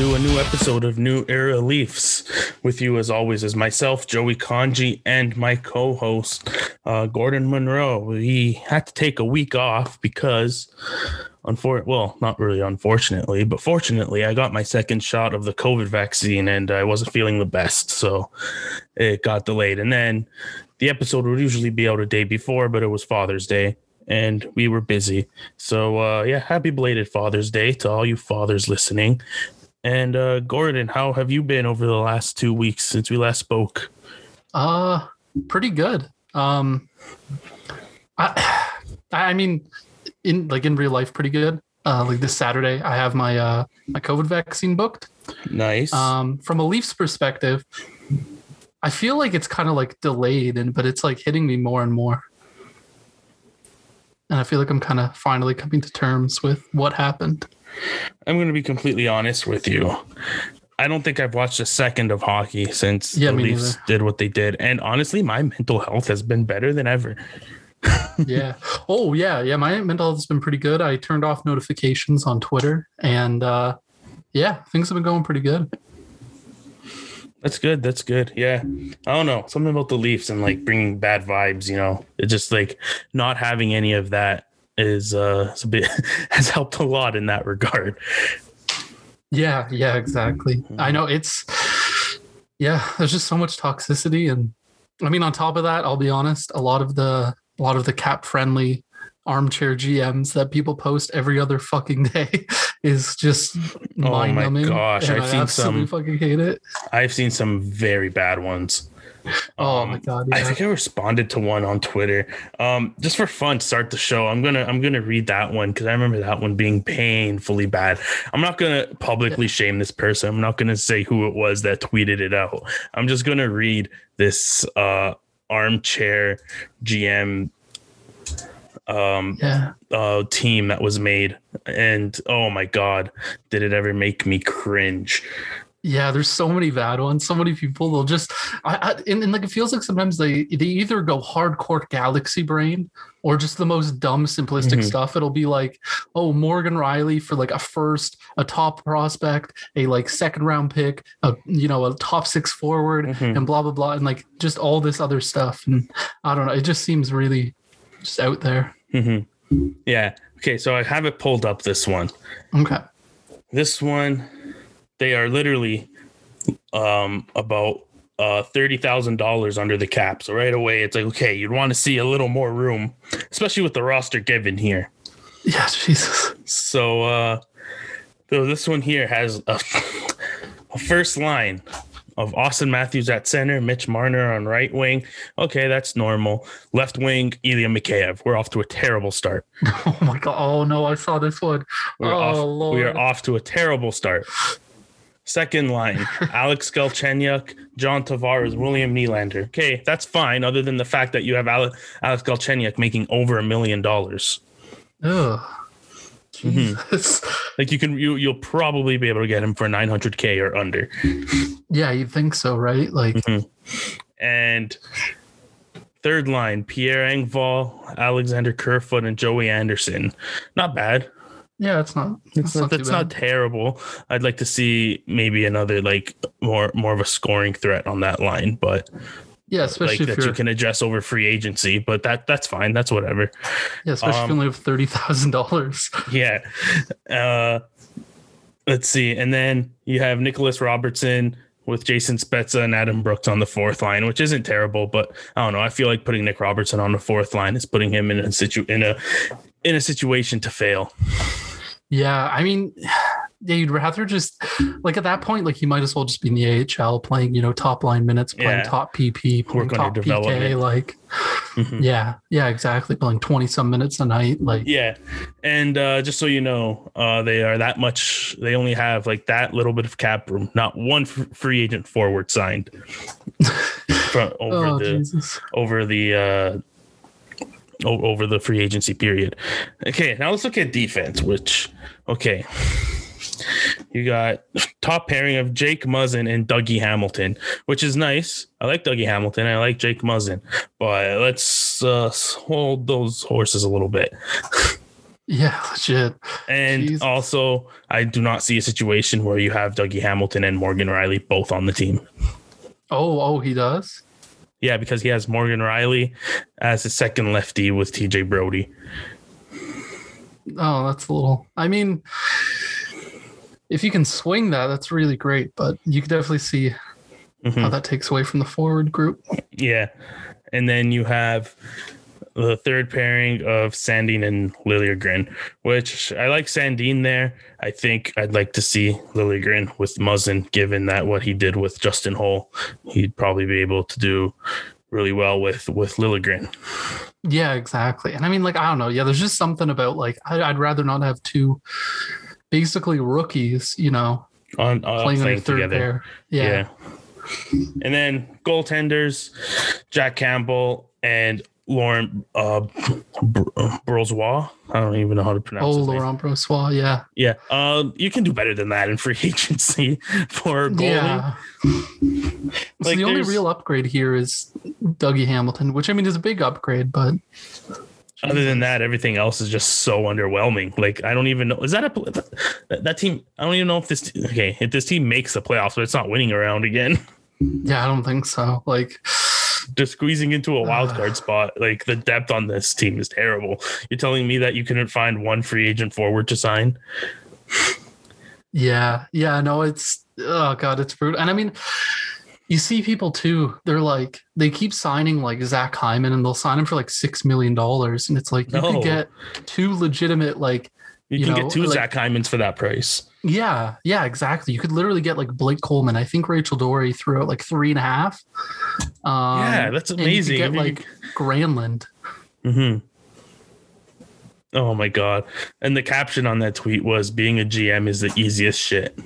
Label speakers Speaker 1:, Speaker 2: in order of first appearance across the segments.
Speaker 1: to a new episode of New Era Leafs. With you, as always, is myself, Joey Kanji, and my co host, uh, Gordon Monroe. He had to take a week off because, unfor- well, not really unfortunately, but fortunately, I got my second shot of the COVID vaccine and I wasn't feeling the best. So it got delayed. And then the episode would usually be out a day before, but it was Father's Day and we were busy. So uh, yeah, happy belated Father's Day to all you fathers listening. And uh, Gordon, how have you been over the last two weeks since we last spoke?
Speaker 2: Uh, pretty good. Um, I, I mean, in like in real life, pretty good. Uh, like this Saturday, I have my uh my COVID vaccine booked.
Speaker 1: Nice.
Speaker 2: Um, from a Leafs perspective, I feel like it's kind of like delayed, and but it's like hitting me more and more. And I feel like I'm kind of finally coming to terms with what happened.
Speaker 1: I'm going to be completely honest with you. I don't think I've watched a second of hockey since
Speaker 2: Yeah,
Speaker 1: the Leafs
Speaker 2: neither.
Speaker 1: did what they did. And honestly, my mental health has been better than ever.
Speaker 2: yeah. Oh yeah, yeah. My mental health has been pretty good. I turned off notifications on Twitter, and uh, yeah, things have been going pretty good.
Speaker 1: That's good. That's good. Yeah. I don't know. Something about the Leafs and like bringing bad vibes, you know, it just like not having any of that is uh is a bit has helped a lot in that regard.
Speaker 2: Yeah, yeah, exactly. I know it's yeah, there's just so much toxicity and I mean on top of that, I'll be honest, a lot of the a lot of the cap friendly armchair GMs that people post every other fucking day is just
Speaker 1: Oh my
Speaker 2: mind numbing.
Speaker 1: gosh, I've
Speaker 2: I
Speaker 1: seen some-
Speaker 2: fucking hate it.
Speaker 1: I've seen some very bad ones.
Speaker 2: Oh
Speaker 1: Um,
Speaker 2: my god,
Speaker 1: I think I responded to one on Twitter. Um, just for fun, start the show. I'm gonna I'm gonna read that one because I remember that one being painfully bad. I'm not gonna publicly shame this person. I'm not gonna say who it was that tweeted it out. I'm just gonna read this uh armchair GM um
Speaker 2: yeah.
Speaker 1: uh team that was made and oh my god did it ever make me cringe
Speaker 2: Yeah, there's so many bad ones. So many people they'll just I, I and, and like it feels like sometimes they they either go hardcore galaxy brain or just the most dumb simplistic
Speaker 1: Mhm.
Speaker 2: stuff. It'll be like, oh, Morgan Rielly for like a first, a top prospect, a like second round pick, a you know, a top six forward,
Speaker 1: Mhm.
Speaker 2: and blah blah blah, and like just all this other stuff. And I don't know, it just seems really just out there.
Speaker 1: Mhm. yeah okay so i have it pulled up this one
Speaker 2: Okay.
Speaker 1: This one, they are literally um, about uh, thirty thousand dollars under the cap. So right away, it's like okay, you'd want to see a little more room, especially with the roster given here.
Speaker 2: Yeah, Jesus.
Speaker 1: So uh, so this one here has a, a first line of Auston Matthews at center, Mitch Marner on right wing. Okay, that's normal. Left wing, Ilya Mikheyev. We're off to a terrible start.
Speaker 2: Oh my god. Oh no, I saw this one.
Speaker 1: We're
Speaker 2: oh
Speaker 1: off,
Speaker 2: Lord.
Speaker 1: We are off to a terrible start. Second line, Alex Galchenyuk, John Tavares, William Nylander. Okay, that's fine, other than the fact that you have Ale- Alex Galchenyuk making over a million dollars.
Speaker 2: Ugh.
Speaker 1: Mm-hmm. Like you can, you you'll probably be able to get him for 900k or under.
Speaker 2: Yeah, you'd think so, right? Like,
Speaker 1: Mm-hmm. And third line, Pierre Engvall, Alexander Kerfoot, and Joey Anderson. Not bad.
Speaker 2: Yeah, it's not.
Speaker 1: It's not, not terrible. I'd like to see maybe another like more more of a scoring threat on that line, but
Speaker 2: Yeah,
Speaker 1: like
Speaker 2: especially
Speaker 1: that
Speaker 2: if
Speaker 1: you can address over free agency. But that that's fine. That's whatever.
Speaker 2: yeah, especially if
Speaker 1: um,
Speaker 2: you only have thirty thousand dollars.
Speaker 1: Yeah. Uh, let's see, and then you have Nicholas Robertson with Jason Spezza and Adam Brooks on the fourth line, which isn't terrible, but I don't know. I feel like putting Nick Robertson on the fourth line is putting him in a situ in a in a situation to fail.
Speaker 2: Yeah, I mean, yeah, you'd rather just like at that point, like he might as well just be in the AHL playing, you know, top line minutes, playing
Speaker 1: Yeah.
Speaker 2: top PP, playing
Speaker 1: Work
Speaker 2: top PK, like
Speaker 1: Mhm.
Speaker 2: yeah, yeah, exactly, playing twenty some minutes a night, like
Speaker 1: Yeah, and uh, just so you know, uh, they are that much. They only have like that little bit of cap room. Not one f- free agent forward signed from over
Speaker 2: oh
Speaker 1: the
Speaker 2: Jesus.
Speaker 1: over the uh, over the free agency period. Okay, now let's look at defense. Which okay, you got top pairing of Jake Muzzin and Dougie Hamilton, which is nice. I like Dougie Hamilton. I like Jake Muzzin, but let's uh, hold those horses a little bit.
Speaker 2: Yeah, legit.
Speaker 1: And
Speaker 2: Jesus.
Speaker 1: also, I do not see a situation where you have Dougie Hamilton and Morgan Rielly both on the team.
Speaker 2: Oh, oh, he does.
Speaker 1: Yeah, because he has Morgan Rielly as his second lefty with TJ Brodie.
Speaker 2: Oh, that's a little. I mean, if you can swing that, that's really great. But you could definitely see
Speaker 1: Mhm.
Speaker 2: how that takes away from the forward group.
Speaker 1: Yeah. And then you have the third pairing of Sandin and Liljegren, which I like Sandin there. I think I'd like to see Liljegren with Muzzin, given that what he did with Justin Holl, he'd probably be able to do really well with with Liljegren.
Speaker 2: Yeah, exactly. And I mean, like, I don't know. Yeah, there's just something about like I, I'd rather not have two basically rookies, you know,
Speaker 1: On uh,
Speaker 2: playing,
Speaker 1: playing,
Speaker 2: a third
Speaker 1: together.
Speaker 2: pair. Yeah.
Speaker 1: Yeah. And then goaltenders, Jack Campbell and Lauren uh, Br- I don't even know how to pronounce
Speaker 2: Oh. Laurent Brossoit. Yeah.
Speaker 1: Yeah. Um, you can do better than that in free agency for goalie.
Speaker 2: Yeah. so the only real upgrade here is Dougie Hamilton, which I mean is a big upgrade, but
Speaker 1: Other than that, everything else is just so underwhelming. Like I don't even know. Is that a that, that team? I don't even know if this. Okay, if this team makes the playoffs, but it's not winning around again.
Speaker 2: yeah, I don't think so. Like,
Speaker 1: Just squeezing into a wild card spot. Like the depth on this team is terrible. You're telling me that you couldn't find one free agent forward to sign?
Speaker 2: yeah, yeah, no, it's oh god, it's brutal. And I mean, you see people too. They're like they keep signing like Zach Hyman, and they'll sign him for like six million dollars, and it's like you
Speaker 1: No.
Speaker 2: could get two legitimate like
Speaker 1: You,
Speaker 2: You
Speaker 1: can
Speaker 2: know,
Speaker 1: get two
Speaker 2: like-
Speaker 1: Zach Hymans for that price.
Speaker 2: Yeah, yeah, exactly. You could literally get like Blake Coleman. I think Rachel Doerrie threw out like three and a half. Um,
Speaker 1: yeah, that's
Speaker 2: and you could
Speaker 1: amazing.
Speaker 2: Get
Speaker 1: If you
Speaker 2: like Granlund.
Speaker 1: hmm Oh my god! And the caption on that tweet was, "Being a GM is the easiest shit."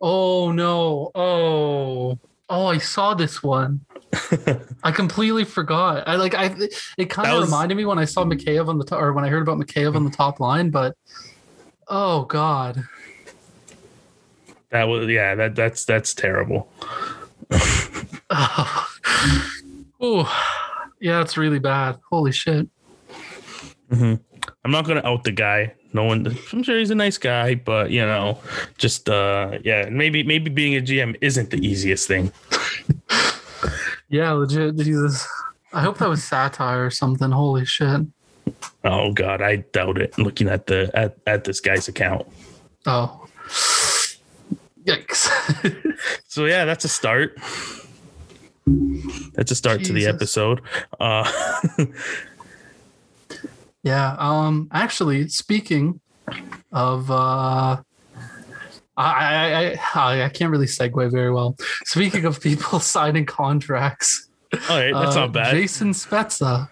Speaker 2: Oh no! Oh, oh! I saw this one. I completely forgot. I like I. It kind of reminded me when I saw Mikheyev on the top, or when I heard about Mikheyev on the top line. But oh god,
Speaker 1: That was yeah. That that's that's terrible.
Speaker 2: oh, yeah, it's really bad. Holy shit!
Speaker 1: hmm I'm not gonna out the guy. No one. I'm sure he's a nice guy, but you know, just uh, yeah. Maybe maybe being a GM isn't the easiest thing.
Speaker 2: Yeah, legit. Jesus. I hope that was satire or something. Holy shit.
Speaker 1: Oh god, I doubt it. Looking at the at at this guy's account.
Speaker 2: Oh. Yikes.
Speaker 1: So yeah, that's a start. That's a start to the episode. Uh,
Speaker 2: yeah. Um actually speaking of uh I, I I can't really segue very well. Speaking of people signing contracts,
Speaker 1: all right, that's
Speaker 2: uh,
Speaker 1: not bad.
Speaker 2: Jason Spezza,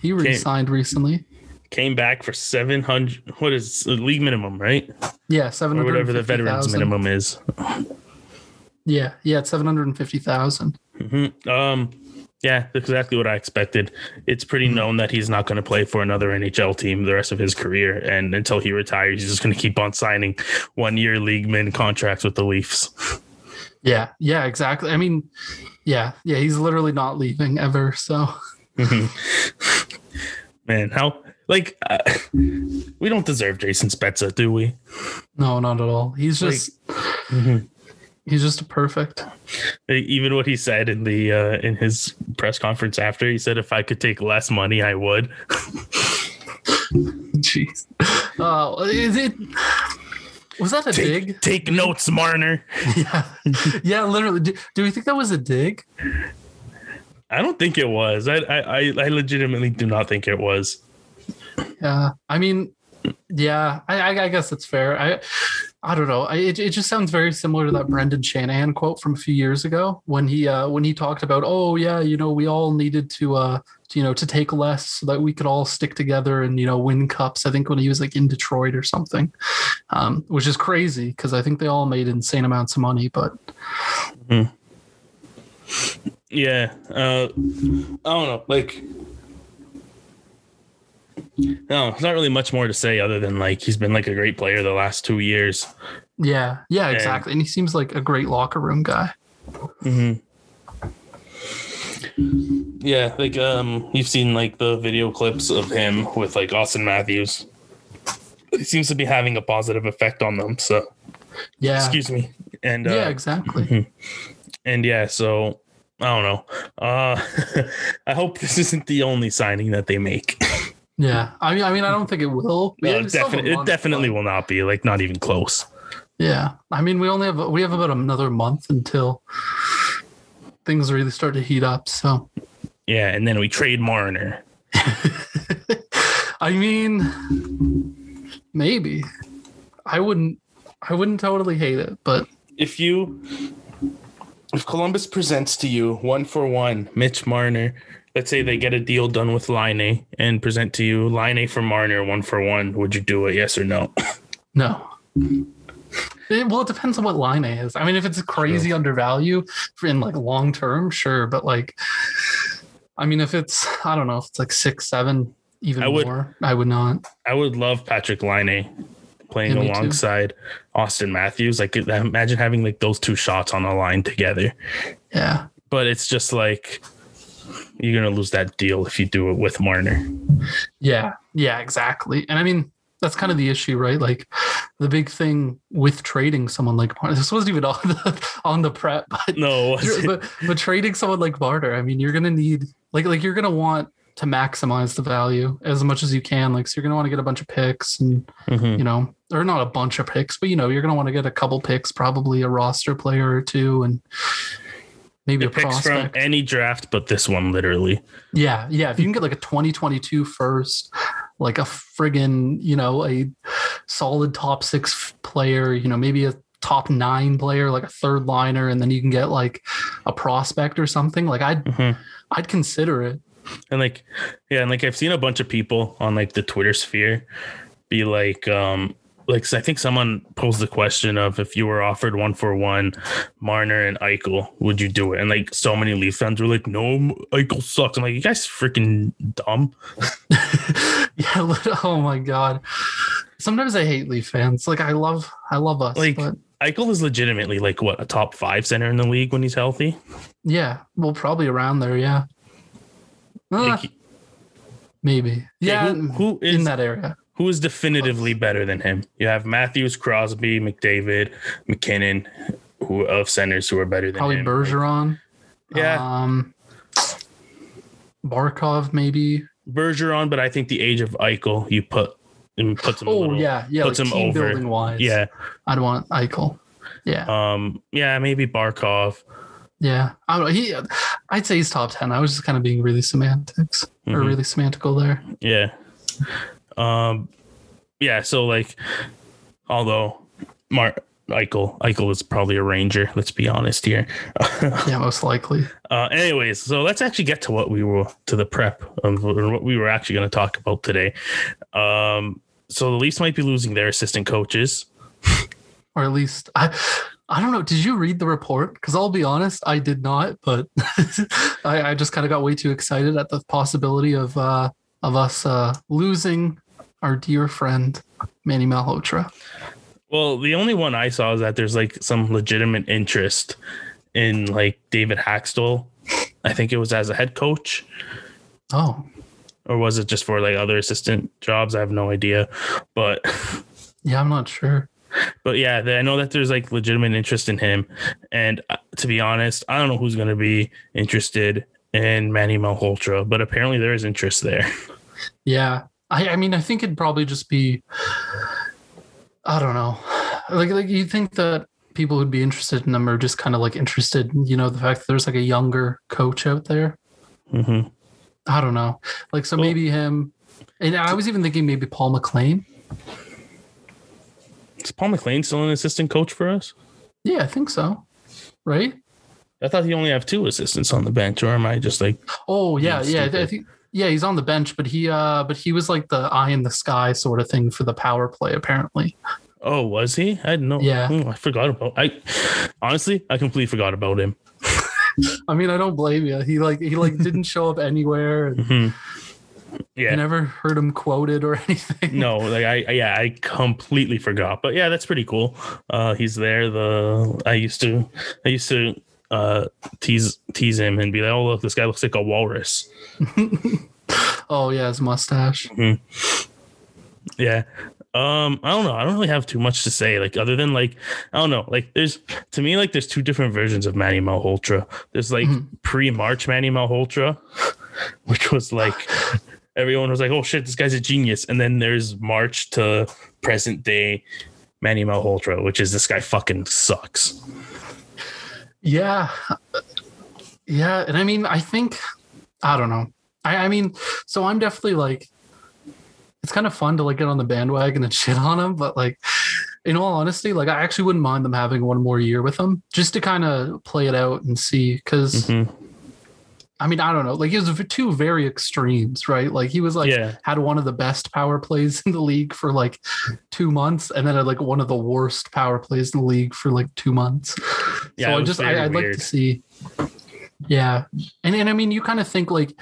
Speaker 2: he re-signed recently.
Speaker 1: Came back for seven hundred. What is the league minimum, right?
Speaker 2: Yeah, seven hundred.
Speaker 1: Whatever the veterans minimum is.
Speaker 2: Yeah, yeah, it's seven hundred and fifty thousand.
Speaker 1: Mhm. Um, yeah, exactly what I expected. It's pretty
Speaker 2: Mm-hmm.
Speaker 1: known that he's not going to play for another NHL team the rest of his career, and until he retires, he's just going to keep on signing one-year league min contracts with the Leafs.
Speaker 2: Yeah, yeah, exactly. I mean, yeah, yeah, he's literally not leaving ever. So
Speaker 1: Man, how like uh, we don't deserve Jason Spezza, do we?
Speaker 2: no, not at all. He's
Speaker 1: Like-
Speaker 2: just he's just a perfect.
Speaker 1: Even what he said in the uh, in his press conference after, he said, "If I could take less money, I would."
Speaker 2: Jeez. Oh, is it? Was that a dig?
Speaker 1: Take, take notes, Marner.
Speaker 2: Yeah, yeah, literally. Do, do we think that was a dig?
Speaker 1: I don't think it was. I, I I I legitimately do not think it was.
Speaker 2: Yeah, I mean, yeah, I, I, I guess that's fair. I, I don't know. It, it just sounds very similar to that Brendan Shanahan quote from a few years ago when he uh, when he talked about, oh yeah, you know, we all needed to, uh, to, you know, to take less so that we could all stick together and you know win cups. I think when he was like in Detroit or something, um, which is crazy because I think they all made insane amounts of money, but
Speaker 1: Yeah. Uh, I don't know. Like, no, there's not really much more to say other than like he's been like a great player the last two years.
Speaker 2: yeah, yeah,
Speaker 1: And-
Speaker 2: exactly. And he seems like a great locker room guy.
Speaker 1: Mm-hmm. Yeah, like um, you've seen like the video clips of him with like Auston Matthews. It seems to be having a positive effect on them. So,
Speaker 2: Yeah.
Speaker 1: excuse me. And uh,
Speaker 2: yeah, exactly.
Speaker 1: and yeah, so I don't know. Uh, I hope this isn't the only signing that they make.
Speaker 2: Yeah. I mean, I mean, I don't think it will.
Speaker 1: No,
Speaker 2: Yeah,
Speaker 1: it,
Speaker 2: it's
Speaker 1: definitely, it definitely
Speaker 2: but-
Speaker 1: will not be like not even close.
Speaker 2: Yeah. I mean, we only have we have about another month until things really start to heat up. So,
Speaker 1: Yeah, and then we trade Marner.
Speaker 2: I mean, maybe I wouldn't. I wouldn't totally hate it, but
Speaker 1: If you, if Columbus presents to you one for one Mitch Marner, let's say they get a deal done with Laine and present to you Laine for Marner one for one, would you do it? Yes or no?
Speaker 2: no. It, well, it depends on what Laine is. I mean, if it's a crazy undervalue for in like long term, sure. But like, I mean, if it's I don't know, if it's like six, seven, even
Speaker 1: I would-
Speaker 2: more, I would not.
Speaker 1: I would love Patrik Laine playing
Speaker 2: Yeah, me too.
Speaker 1: alongside Auston Matthews. Like imagine having like those two shots on the line together.
Speaker 2: Yeah.
Speaker 1: But it's just like you're gonna lose that deal if you do it with Marner.
Speaker 2: Yeah, yeah, exactly. And I mean, that's kind of the issue, right? Like the big thing with trading someone like Marner, this wasn't even on the on the prep, but
Speaker 1: No,
Speaker 2: but, but trading someone like Marner, I mean, you're gonna need like like you're gonna want to maximize the value as much as you can. Like, so you're gonna want to get a bunch of picks and
Speaker 1: Mhm.
Speaker 2: you know, or not a bunch of picks, but you know, you're gonna want to get a couple picks, probably a roster player or two, and maybe
Speaker 1: the
Speaker 2: a
Speaker 1: picks from any draft, but this one literally.
Speaker 2: Yeah, yeah. If you can get like a 2022 first, like a friggin', you know, a solid top six player, you know, maybe a top nine player, like a third liner, and then you can get like a prospect or something. Like I'd
Speaker 1: Mhm.
Speaker 2: I'd consider it.
Speaker 1: And like, yeah, and like I've seen a bunch of people on like the Twitter sphere be like, um, like I think someone posed the question of if you were offered one for one, Marner and Eichel, would you do it? And like so many Leaf fans were like, no, Eichel sucks. I'm like, you guys freaking dumb.
Speaker 2: yeah. Oh my god. Sometimes I hate Leaf fans. Like I love I love us,
Speaker 1: Like-
Speaker 2: but
Speaker 1: Eichel is legitimately like what a top five center in the league when he's healthy.
Speaker 2: yeah, well, probably around there. Yeah. Uh,
Speaker 1: Like,
Speaker 2: maybe. Yeah.
Speaker 1: who- who
Speaker 2: in that area?
Speaker 1: Who is definitively better than him? You have Matthews, Crosby, McDavid, MacKinnon, who of centers who are better than
Speaker 2: Probably
Speaker 1: him.
Speaker 2: Bergeron.
Speaker 1: Yeah.
Speaker 2: Um, Barkov, maybe.
Speaker 1: Bergeron, but I think the age of Eichel, you put and puts him.
Speaker 2: Oh
Speaker 1: little-
Speaker 2: yeah, yeah.
Speaker 1: puts
Speaker 2: like
Speaker 1: him
Speaker 2: team
Speaker 1: over.
Speaker 2: building wise,
Speaker 1: yeah.
Speaker 2: I'd want Eichel. Yeah,
Speaker 1: Um, yeah, maybe Barkov.
Speaker 2: yeah. I don't know. He, I'd say he's top ten. I was just kind of being really semantics or
Speaker 1: Mhm.
Speaker 2: really semantical there.
Speaker 1: Yeah. Um, yeah. So like, although Mark Eichel, Eichel is probably a Ranger. Let's be honest here.
Speaker 2: Yeah, most likely.
Speaker 1: Uh, anyways, so let's actually get to what we were to the prep of what we were actually going to talk about today. Um, so the Leafs might be losing their assistant coaches.
Speaker 2: Or at least I. I don't know. Did you read the report? Because I'll be honest, I did not. But I, I just kind of got way too excited at the possibility of uh, of us uh, losing our dear friend Manny Malhotra.
Speaker 1: Well, the only one I saw is that there's like some legitimate interest in like David Hakstol. I think it was as a head coach,
Speaker 2: Oh,
Speaker 1: or was it just for like other assistant jobs? I have no idea. But
Speaker 2: yeah. I'm not sure.
Speaker 1: but yeah, I know that there's like legitimate interest in him. And uh, to be honest, I don't know who's going to be interested in Manny Malhotra, but apparently there is interest there.
Speaker 2: Yeah. I, I mean, I think it'd probably just be, I don't know. Like, like you think that people who'd be interested in them are just kind of like interested, in, you know, the fact that there's like a younger coach out there.
Speaker 1: hmm
Speaker 2: I don't know. Like, so
Speaker 1: Well-
Speaker 2: maybe him. And I was even thinking maybe Paul McLean.
Speaker 1: Is Paul McLean still an assistant coach for us?
Speaker 2: Yeah, I think so. Right?
Speaker 1: I thought he only have two assistants on the bench, or am I just like
Speaker 2: Oh yeah, yeah. I think yeah, he's on the bench, but he uh but he was like the eye in the sky sort of thing for the power play, apparently.
Speaker 1: Oh, was he? I didn't know.
Speaker 2: Yeah.
Speaker 1: Oh, I forgot about. I honestly, I completely forgot about him.
Speaker 2: I mean, I don't blame you. He like he like didn't show up anywhere. And
Speaker 1: Mhm.
Speaker 2: I
Speaker 1: Yeah.
Speaker 2: never heard him quoted or anything.
Speaker 1: no, like I, I- yeah, I completely forgot. But yeah, that's pretty cool. Uh, he's there. The I used to, I used to uh, tease tease him and be like, "Oh, look, this guy looks like a walrus."
Speaker 2: oh yeah, his mustache.
Speaker 1: Yeah. Um, I don't know. I don't really have too much to say. Like, other than like, I don't know. Like, there's to me like there's two different versions of Manny Malhotra. There's like
Speaker 2: Mhm.
Speaker 1: pre-March Manny Malhotra, which was like everyone was like, "Oh shit, this guy's a genius," and then there's March to present day Manny Malhotra, which is this guy fucking sucks.
Speaker 2: Yeah. Yeah. And I mean, I think, I don't know. I, I mean, so I'm definitely like, it's kind of fun to like get on the bandwagon and shit on him, but like, in all honesty, like I actually wouldn't mind them having one more year with them just to kind of play it out and see. because
Speaker 1: Mhm.
Speaker 2: I mean, I don't know. Like, he was two very extremes, right? Like, he was like,
Speaker 1: yeah,
Speaker 2: had one of the best power plays in the league for like two months, and then had like one of the worst power plays in the league for like two months.
Speaker 1: Yeah,
Speaker 2: so I just I, I'd like to see. Yeah, and and I mean, you kind of think like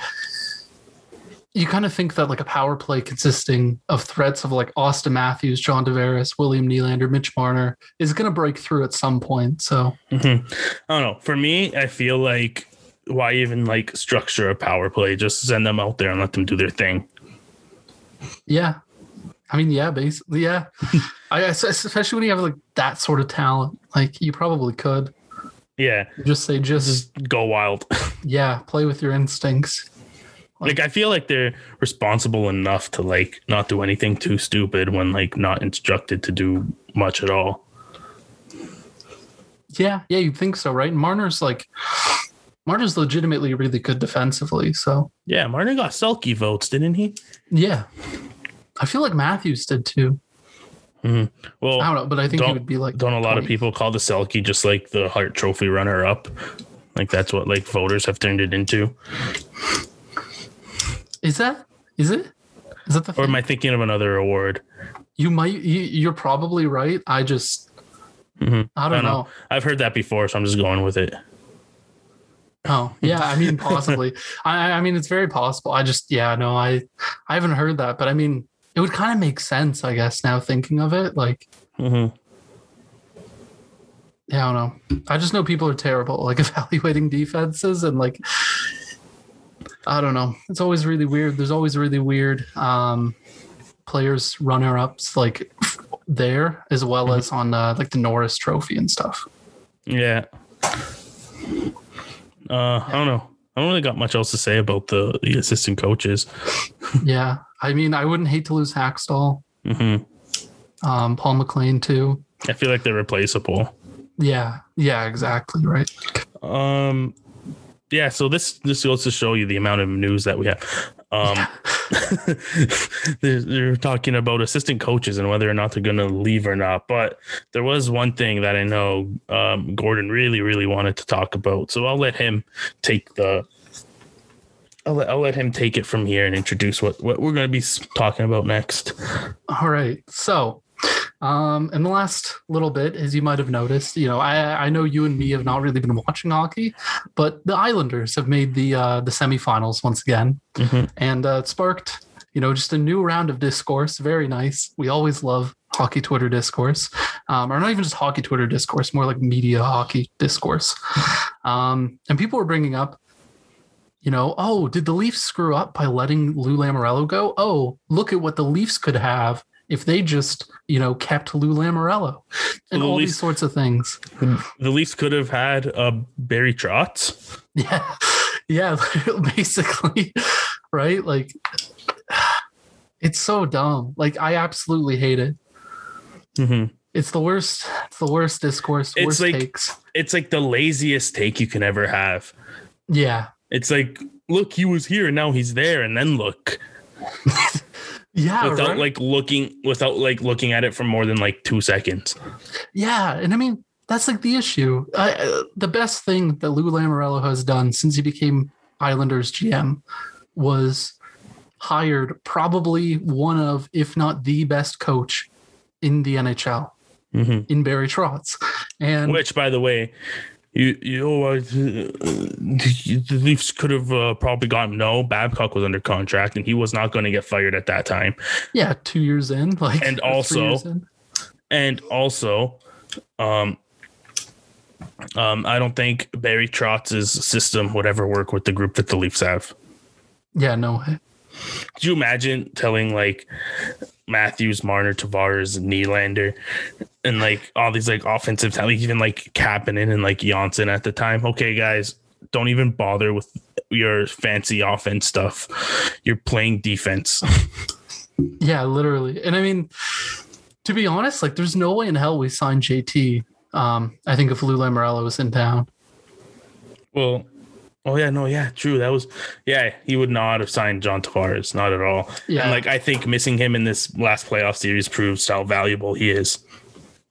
Speaker 2: you kind of think that like a power play consisting of threats of like Auston Matthews, John Tavares, William Nylander, Mitch Marner is going to break through at some point. So
Speaker 1: Mhm. I don't know. For me, I feel like why even like structure a power play? Just send them out there and let them do their thing.
Speaker 2: yeah, I mean, yeah, basically, yeah. I- especially when you have like that sort of talent, like you probably could
Speaker 1: Yeah,
Speaker 2: just say just
Speaker 1: just go wild.
Speaker 2: yeah, play with your instincts.
Speaker 1: like I feel like they're responsible enough to like not do anything too stupid when like not instructed to do much at all.
Speaker 2: Yeah, yeah, you'd think so, right? Marner's like Marner's legitimately really good defensively, so
Speaker 1: Yeah, Marner got Selke votes, didn't he?
Speaker 2: yeah. I feel like Matthews did too.
Speaker 1: Well,
Speaker 2: I don't know, but I think
Speaker 1: it
Speaker 2: would be like
Speaker 1: don't a lot of people call the Selke just like the Hart Trophy runner up? Like that's what like voters have turned it into.
Speaker 2: Is that is it? Is that the
Speaker 1: Or am I thinking of another award?
Speaker 2: you might you, you're probably right. I just
Speaker 1: Mhm.
Speaker 2: I don't
Speaker 1: I know.
Speaker 2: know.
Speaker 1: I've heard that before, so I'm just going with it.
Speaker 2: Oh, yeah, I mean possibly. I I mean it's very possible. I just yeah, no, I I haven't heard that, but I mean it would kind of make sense, I guess, now thinking of it. Like
Speaker 1: hmm
Speaker 2: Yeah, I don't know. I just know people are terrible like evaluating defenses and like I don't know. It's always really weird. There's always really weird um players runner ups like there as well as on uh, like the Norris trophy and stuff.
Speaker 1: Yeah. Uh, I don't know. I don't really got much else to say about the, the assistant coaches.
Speaker 2: yeah. I mean, I wouldn't hate to lose Hakstol,
Speaker 1: hmm
Speaker 2: um, Paul McLean too.
Speaker 1: I feel like they're replaceable.
Speaker 2: Yeah. Yeah, exactly. Right.
Speaker 1: Um, yeah. So this this goes to show you the amount of news that we have. Um, they're, they're talking about assistant coaches and whether or not they're going to leave or not. But there was one thing that I know um, Gordon really, really wanted to talk about. So I'll let him take the. I'll let, I'll let him take it from here and introduce what, what we're going to be talking about next.
Speaker 2: All right. So, um, in the last little bit, as you might have noticed, you know, I I know you and me have not really been watching hockey, but the Islanders have made the uh, the semifinals once again,
Speaker 1: Mhm.
Speaker 2: and uh, it sparked you know just a new round of discourse. Very nice. We always love hockey Twitter discourse, um, or not even just hockey Twitter discourse, more like media hockey discourse. Um, and people were bringing up you know, oh, did the Leafs screw up by letting Lou Lamoriello go? Oh, look at what the Leafs could have if they just, you know, kept Lou Lamoriello and
Speaker 1: the
Speaker 2: all
Speaker 1: Leafs-
Speaker 2: these sorts of things.
Speaker 1: The Leafs could have had uh, Barry Trotz.
Speaker 2: Yeah. Yeah. Basically. Right. Like, it's so dumb. Like, I absolutely hate it.
Speaker 1: Mm-hmm.
Speaker 2: It's the worst. It's the worst discourse,
Speaker 1: It's
Speaker 2: worst
Speaker 1: like-
Speaker 2: takes.
Speaker 1: It's like the laziest take you can ever have.
Speaker 2: Yeah.
Speaker 1: It's like, look, he was here and now he's there, and then look
Speaker 2: Yeah.
Speaker 1: without
Speaker 2: right?
Speaker 1: like looking without like looking at it for more than like two seconds.
Speaker 2: Yeah, and I mean that's like the issue. I, uh, the best thing that Lou Lamoriello has done since he became Islanders GM was hired probably one of, if not the best coach in the NHL
Speaker 1: Mm-hmm.
Speaker 2: in Barry Trotz, and
Speaker 1: Which, by the way, you you know, uh, the Leafs could have uh, probably gotten no. Babcock was under contract, and he was not going to get fired at that time.
Speaker 2: yeah, two years in, like
Speaker 1: And also- And also, um, Um, I don't think Barry Trotz's system would ever work with the group that the Leafs have.
Speaker 2: Yeah, no way.
Speaker 1: Could you imagine telling like Matthews, Marner, Tavares, and Nylander, and like all these like offensive talent, even like Kapanen and like Johnsson at the time? Okay, guys, don't even bother with your fancy offense stuff. You're playing defense.
Speaker 2: Yeah, literally. And I mean, to be honest, like there's no way in hell we signed JT. Um, I think if Lou Lamoriello was in town.
Speaker 1: well, oh yeah, no, yeah, true. That was yeah. He would not have signed John Tavares, not at all.
Speaker 2: Yeah.
Speaker 1: and like I think missing him in this last playoff series proves how valuable he is.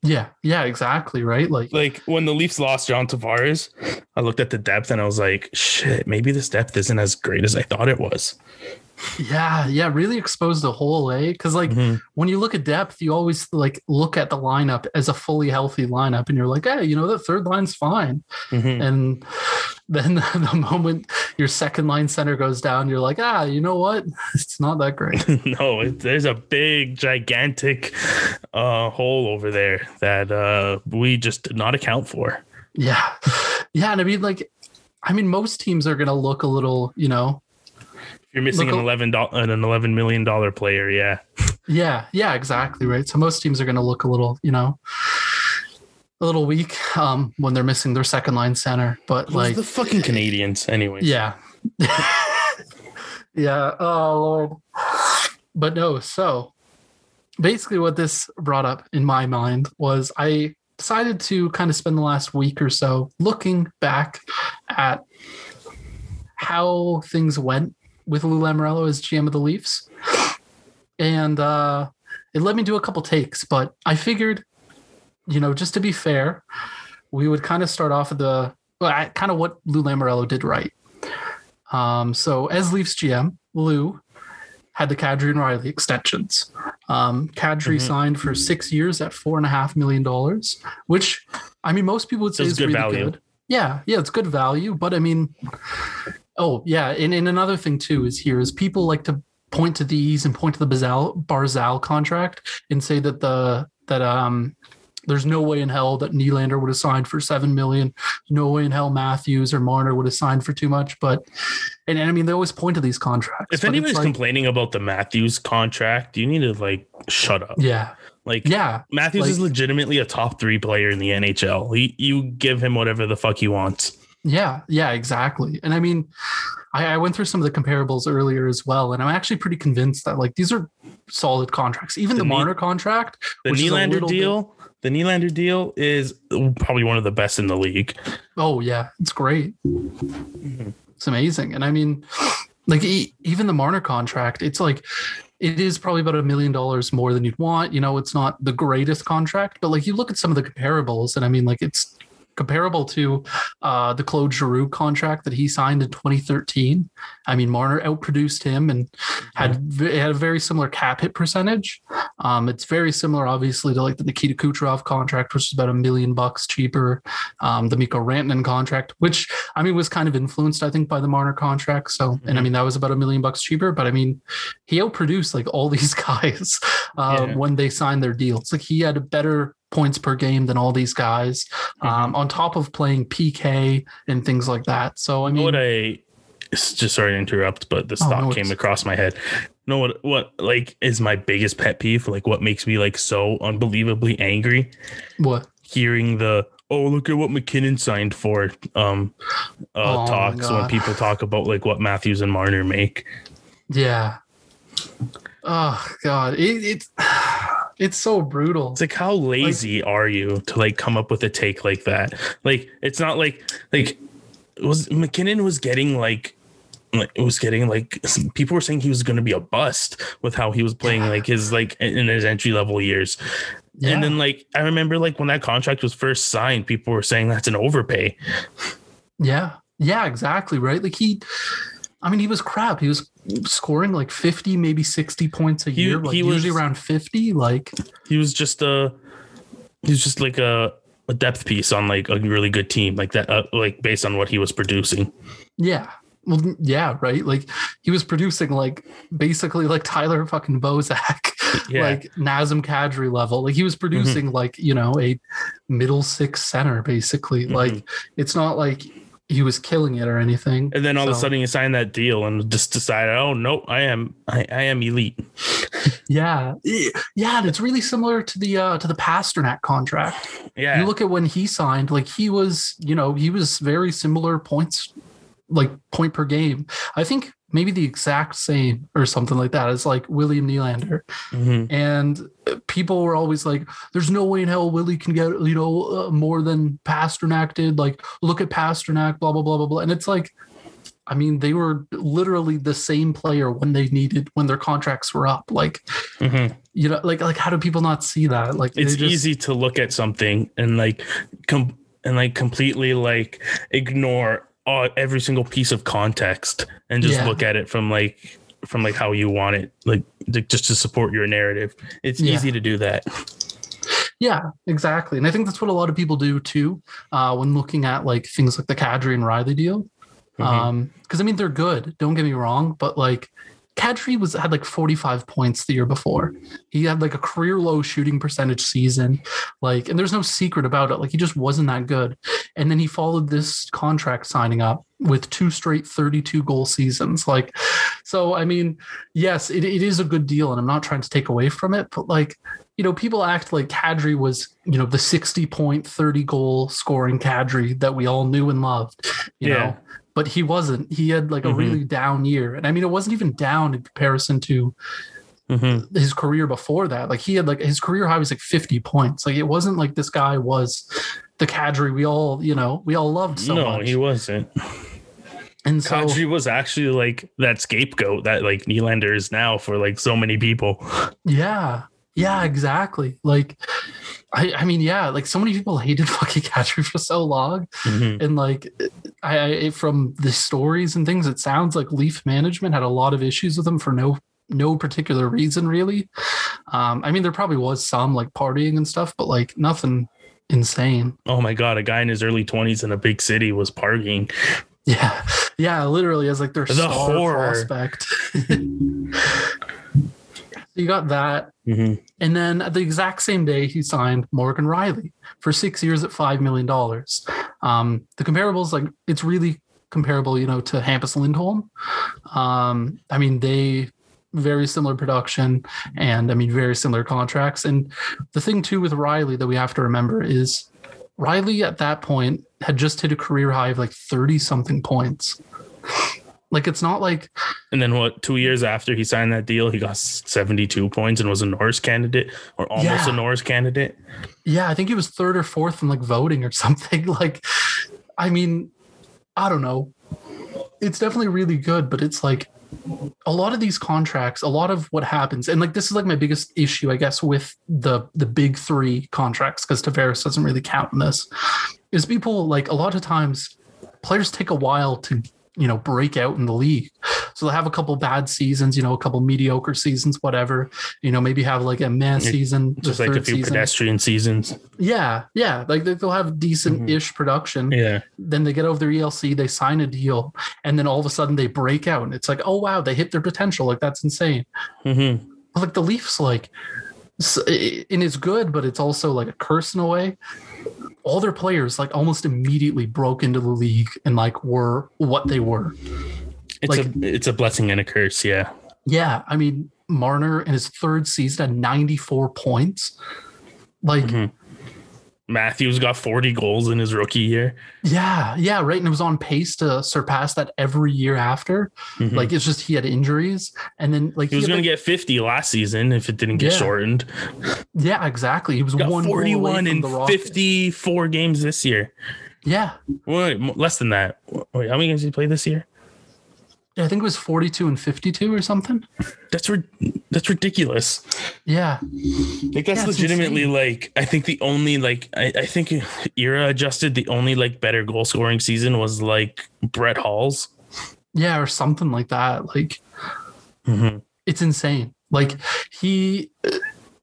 Speaker 2: Yeah, yeah, exactly. Right. Like
Speaker 1: like when the Leafs lost John Tavares, I looked at the depth and I was like, shit, maybe this depth isn't as great as I thought it was.
Speaker 2: Yeah, yeah, really exposed the whole eh? Because like
Speaker 1: Mhm.
Speaker 2: when you look at depth, you always like look at the lineup as a fully healthy lineup, and you're like, hey, you know, the third line's fine.
Speaker 1: Mhm.
Speaker 2: And then the moment your second line center goes down, you're like, ah, you know what? It's not that great.
Speaker 1: no, it, there's a big, gigantic uh, hole over there that uh, we just did not account for.
Speaker 2: yeah, yeah, and I mean, like, I mean, most teams are gonna look a little, you know,
Speaker 1: If you're missing an eleven do- an eleven million dollar player, yeah,
Speaker 2: yeah, yeah, exactly, right. So most teams are gonna look a little, you know. A little weak um, when they're missing their second line center, but
Speaker 1: like
Speaker 2: like
Speaker 1: the fucking Canadiens, anyway.
Speaker 2: Yeah. yeah. Oh Lord. But no, so basically what this brought up in my mind was I decided to kind of spend the last week or so looking back at how things went with Lou Lamoriello as GM of the Leafs. And uh it led me to a couple takes, but I figured, you know, just to be fair, we would kind of start off at the well, kind of what Lou Lamoriello did right. Um, so as Leafs GM, Lou had the Kadri and Rielly extensions. Um, Kadri
Speaker 1: Mhm.
Speaker 2: signed for six years at four and a half million dollars, which I mean most people would say is
Speaker 1: good
Speaker 2: really
Speaker 1: value.
Speaker 2: good. Yeah, yeah, it's good value, but I mean, oh yeah, and, and another thing too is here is people like to point to these and point to the Barzal Barzal contract and say that the that um there's no way in hell that Nylander would have signed for seven million. No way in hell Matthews or Marner would have signed for too much. But and, and I mean they always point to these contracts.
Speaker 1: If anybody's
Speaker 2: like-
Speaker 1: complaining about the Matthews contract, you need to like shut up.
Speaker 2: yeah,
Speaker 1: Like
Speaker 2: yeah,
Speaker 1: Matthews
Speaker 2: like-
Speaker 1: is legitimately a top three player in the NHL. He, you give him whatever the fuck he wants.
Speaker 2: Yeah, yeah, exactly. And I mean, I, I went through some of the comparables earlier as well, and I'm actually pretty convinced that like these are solid contracts. Even
Speaker 1: The
Speaker 2: the, Marner contract,
Speaker 1: The Nylander
Speaker 2: little bit-
Speaker 1: deal, the Nylander deal is probably one of the best in the league.
Speaker 2: oh yeah, it's great. It's amazing, and I mean, like even the Marner contract, it's like it is probably about a million dollars more than you'd want. You know, it's not the greatest contract, but like you look at some of the comparables, and I mean, like it's comparable to uh, the Claude Giroux contract that he signed in 2013. I mean, Marner outproduced him and had v- had a very similar cap hit percentage. Um, it's very similar, obviously, to like the Nikita Kucherov contract, which is about a million bucks cheaper. Um, the Mikko Rantanen contract, which I mean was kind of influenced, I think, by the Marner contract. So, and I
Speaker 1: Mhm.
Speaker 2: mean that was about a million bucks cheaper. But I mean, he outproduced like all these guys uh,
Speaker 1: Yeah.
Speaker 2: when they signed their deals. Like he had a better points per game than all these guys, um, on top of playing PK and things like that. So I mean,
Speaker 1: what I just sorry to interrupt, but this
Speaker 2: Oh,
Speaker 1: thought
Speaker 2: no,
Speaker 1: came across my head. Know what what like is my biggest pet peeve? Like what makes me like so unbelievably angry?
Speaker 2: what?
Speaker 1: Hearing the oh look at what MacKinnon signed for um uh
Speaker 2: Oh,
Speaker 1: talks when people talk about like what Matthews and Marner make.
Speaker 2: Yeah. Oh God, it, it's it's so brutal.
Speaker 1: It's like how lazy are you to like come up with a take like that? Like it's not like like was MacKinnon was getting like like it was getting like some- people were saying he was going to be a bust with how he was playing
Speaker 2: Yeah.
Speaker 1: like his like in his entry level years.
Speaker 2: Yeah.
Speaker 1: And then like I remember like when that contract was first signed, people were saying that's an overpay.
Speaker 2: Yeah. Yeah, exactly. Right. Like he, I mean, he was crap. He was scoring like 50, maybe 60 points a
Speaker 1: He-
Speaker 2: year, like
Speaker 1: he was-
Speaker 2: usually around 50. Like,
Speaker 1: He was just a he was just like a a depth piece on like a really good team like that uh, like based on what he was producing.
Speaker 2: yeah. Well, yeah, right. Like he was producing like basically like Tyler fucking Bozak
Speaker 1: Yeah.
Speaker 2: like Nazem Kadri level. Like he was producing like, you know, a middle six center basically.
Speaker 1: Mhm.
Speaker 2: Like it's not like he was killing it or anything.
Speaker 1: and then all of a sudden you sign that deal and just decided, oh no, I am I, I am elite.
Speaker 2: Yeah. Yeah, and it's really similar to the uh to the Pastrnak contract.
Speaker 1: Yeah.
Speaker 2: You look at when he signed, like he was, you know, he was very similar points, like point per game. I think maybe the exact same or something like that as like William Nylander.
Speaker 1: Mhm.
Speaker 2: And people were always like, "There's no way in hell Willie can get you know uh, more than Pastrnak did." Like, look at Pastrnak, blah blah blah blah blah. And it's like, I mean, they were literally the same player when they needed when their contracts were up. Like,
Speaker 1: Mhm.
Speaker 2: you know, like like how do people not see that? Like,
Speaker 1: It's
Speaker 2: just-
Speaker 1: easy to look at something and like com- and like completely like ignore all, every single piece of context and just
Speaker 2: Yeah.
Speaker 1: look at it from like from like how you want it like to, just to support your narrative. It's
Speaker 2: Yeah.
Speaker 1: easy to do that.
Speaker 2: Yeah, exactly. And I think that's what a lot of people do too uh, when looking at like things like the Kadri and Rielly deal.
Speaker 1: Mhm.
Speaker 2: Um, because I mean they're good. Don't get me wrong, but like Kadri was had like 45 points the year before. He had like a career low shooting percentage season. Like, and there's no secret about it. Like he just wasn't that good. And then he followed this contract signing up with two straight 32 goal seasons. Like, so I mean, yes, it, it is a good deal, and I'm not trying to take away from it, but like you know, people act like Kadri was, you know, the 60 point, 30 goal scoring Kadri that we all knew and loved, you
Speaker 1: Yeah.
Speaker 2: know, but he wasn't. He had like a
Speaker 1: Mhm.
Speaker 2: really down year. And I mean, it wasn't even down in comparison to
Speaker 1: Mhm.
Speaker 2: his career before that. Like he had like his career high was like 50 points. Like it wasn't like this guy was the Kadri we all, you know, we all loved so
Speaker 1: no,
Speaker 2: much.
Speaker 1: No, he wasn't.
Speaker 2: and so,
Speaker 1: Kadri was actually like that scapegoat that like Nylander is now for like so many people.
Speaker 2: Yeah. Yeah, exactly. Like I I mean, yeah, like so many people hated fucking Kadri for so long.
Speaker 1: Mhm.
Speaker 2: And like I, I from the stories and things, it sounds like Leaf management had a lot of issues with him for no no particular reason really. Um, I mean there probably was some like partying and stuff, but like nothing insane.
Speaker 1: Oh my god, a guy in his early 20s in a big city was partying.
Speaker 2: Yeah. Yeah, literally as like their
Speaker 1: The
Speaker 2: star
Speaker 1: horror.
Speaker 2: prospect. you got that.
Speaker 1: Mhm.
Speaker 2: And then the exact same day, he signed Morgan Rielly for six years at $5 million. Um, the comparables, like, it's really comparable, you know, to Hampus Lindholm. Um, I mean, they very similar production and I mean, very similar contracts. And the thing, too, with Rielly that we have to remember is Rielly at that point had just hit a career high of like 30 something points. Like, it's not like
Speaker 1: And then what? Two years after he signed that deal, he got 72 points and was a Norris candidate or almost
Speaker 2: Yeah.
Speaker 1: a Norris candidate.
Speaker 2: Yeah, I think he was third or fourth in like voting or something. Like, I mean, I don't know. It's definitely really good, but it's like a lot of these contracts, a lot of what happens, and like this is like my biggest issue, I guess, with the the big three contracts, because Tavares doesn't really count in this, is people like a lot of times players take a while to you know break out in the league so they'll have a couple bad seasons you know a couple mediocre seasons whatever you know maybe have like a man season
Speaker 1: Just like a few
Speaker 2: season.
Speaker 1: pedestrian seasons.
Speaker 2: Yeah, yeah. Like they- they'll have decent ish production.
Speaker 1: Yeah.
Speaker 2: Then they get over their ELC, they sign a deal, and then all of a sudden they break out. And it's like, oh wow, they hit their potential. Like that's insane.
Speaker 1: hmm
Speaker 2: But like the Leafs, like, and it's good, but it's also like a curse in a way. All their players like almost immediately broke into the league and like were what they were.
Speaker 1: It's
Speaker 2: Like-
Speaker 1: a it's a blessing and a curse. Yeah.
Speaker 2: Yeah, I mean Marner in his third season had 94 points. Like,
Speaker 1: Mhm. Matthews got 40 goals in his rookie year.
Speaker 2: yeah, yeah, right. And it was on pace to surpass that every year after.
Speaker 1: Mhm.
Speaker 2: Like it's just he had injuries, and then like
Speaker 1: he was going to
Speaker 2: like-
Speaker 1: get 50 last season if it didn't get
Speaker 2: Yeah.
Speaker 1: shortened.
Speaker 2: yeah, exactly. He was
Speaker 1: Got
Speaker 2: one
Speaker 1: 41 in 54 games this year.
Speaker 2: Yeah,
Speaker 1: Wait, less than that. Wait, how many games did he play this year?
Speaker 2: Yeah, I think it was forty-two and fifty-two or something.
Speaker 1: That's ri- that's ridiculous.
Speaker 2: Yeah,
Speaker 1: Like that's
Speaker 2: Yeah,
Speaker 1: legitimately
Speaker 2: insane.
Speaker 1: like I think the only like I, I think era adjusted the only like better goal scoring season was like Brett Hull's.
Speaker 2: yeah, or something like that. Like
Speaker 1: Mm-hmm.
Speaker 2: it's insane. Like he,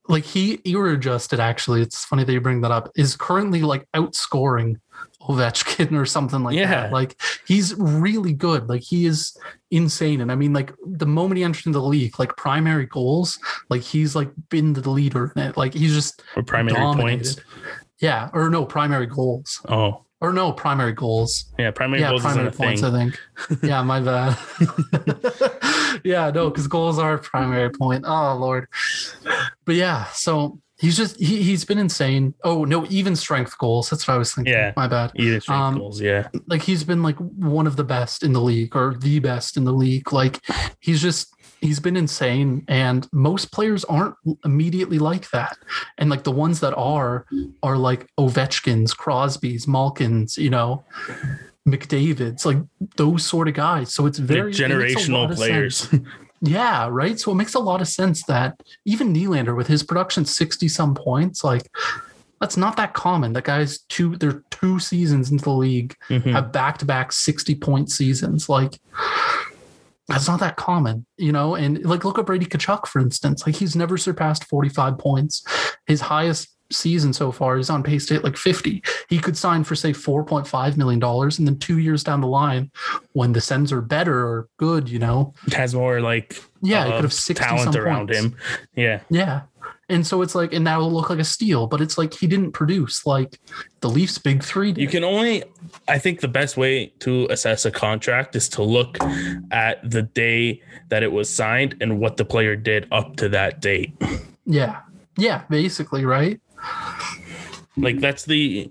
Speaker 2: like he era adjusted. Actually, it's funny that you bring that up. Is currently like outscoring Ovechkin or something like
Speaker 1: Yeah.
Speaker 2: that. Like he's really good. Like he is insane. And I mean, like the moment he entered into the league, like primary goals, like he's like been the leader in it. Like he's just
Speaker 1: Or primary
Speaker 2: dominated.
Speaker 1: points.
Speaker 2: Yeah, or no primary goals,
Speaker 1: Oh,
Speaker 2: or no primary goals.
Speaker 1: yeah, primary
Speaker 2: yeah,
Speaker 1: goals
Speaker 2: primary points.
Speaker 1: thing.
Speaker 2: I think. yeah, my bad. yeah, no, because goals are primary point. Oh lord. But yeah, so he's just he he's been insane. Oh no, even strength goals. That's what I was thinking.
Speaker 1: Yeah.
Speaker 2: my bad.
Speaker 1: Even strength
Speaker 2: Um,
Speaker 1: goals, yeah.
Speaker 2: Like he's been like one of the best in the league or the best in the league. Like he's just he's been insane and most players aren't immediately like that. And like the ones that are are like Ovechkins, Crosby's, Malkins, you know, McDavid's, like those sort of guys. So it's very it makes a lot
Speaker 1: generational
Speaker 2: of
Speaker 1: players.
Speaker 2: Yeah, right. So it makes a lot of sense that even Nylander with his production 60 some points, like that's not that common. That guy's two they're two seasons into the league
Speaker 1: Mhm.
Speaker 2: have back to back 60 point seasons. Like that's not that common, you know? And like look at Brady Tkachuk, for instance. Like he's never surpassed 45 points. His highest season so far is on pace to hit like 50. He could sign for say 4.5 million dollars and then two years down the line, when the Sens are better or good, you know,
Speaker 1: Has more like
Speaker 2: yeah,
Speaker 1: uh,
Speaker 2: could have 60
Speaker 1: talent around
Speaker 2: points.
Speaker 1: him. Yeah.
Speaker 2: Yeah. And so it's like, and that will look like a steal, but it's like he didn't produce like the Leafs big three did.
Speaker 1: You can only, I think the best way to assess a contract is to look at the day that it was signed and what the player did up to that date.
Speaker 2: yeah. Yeah. Basically, right?
Speaker 1: Like that's the,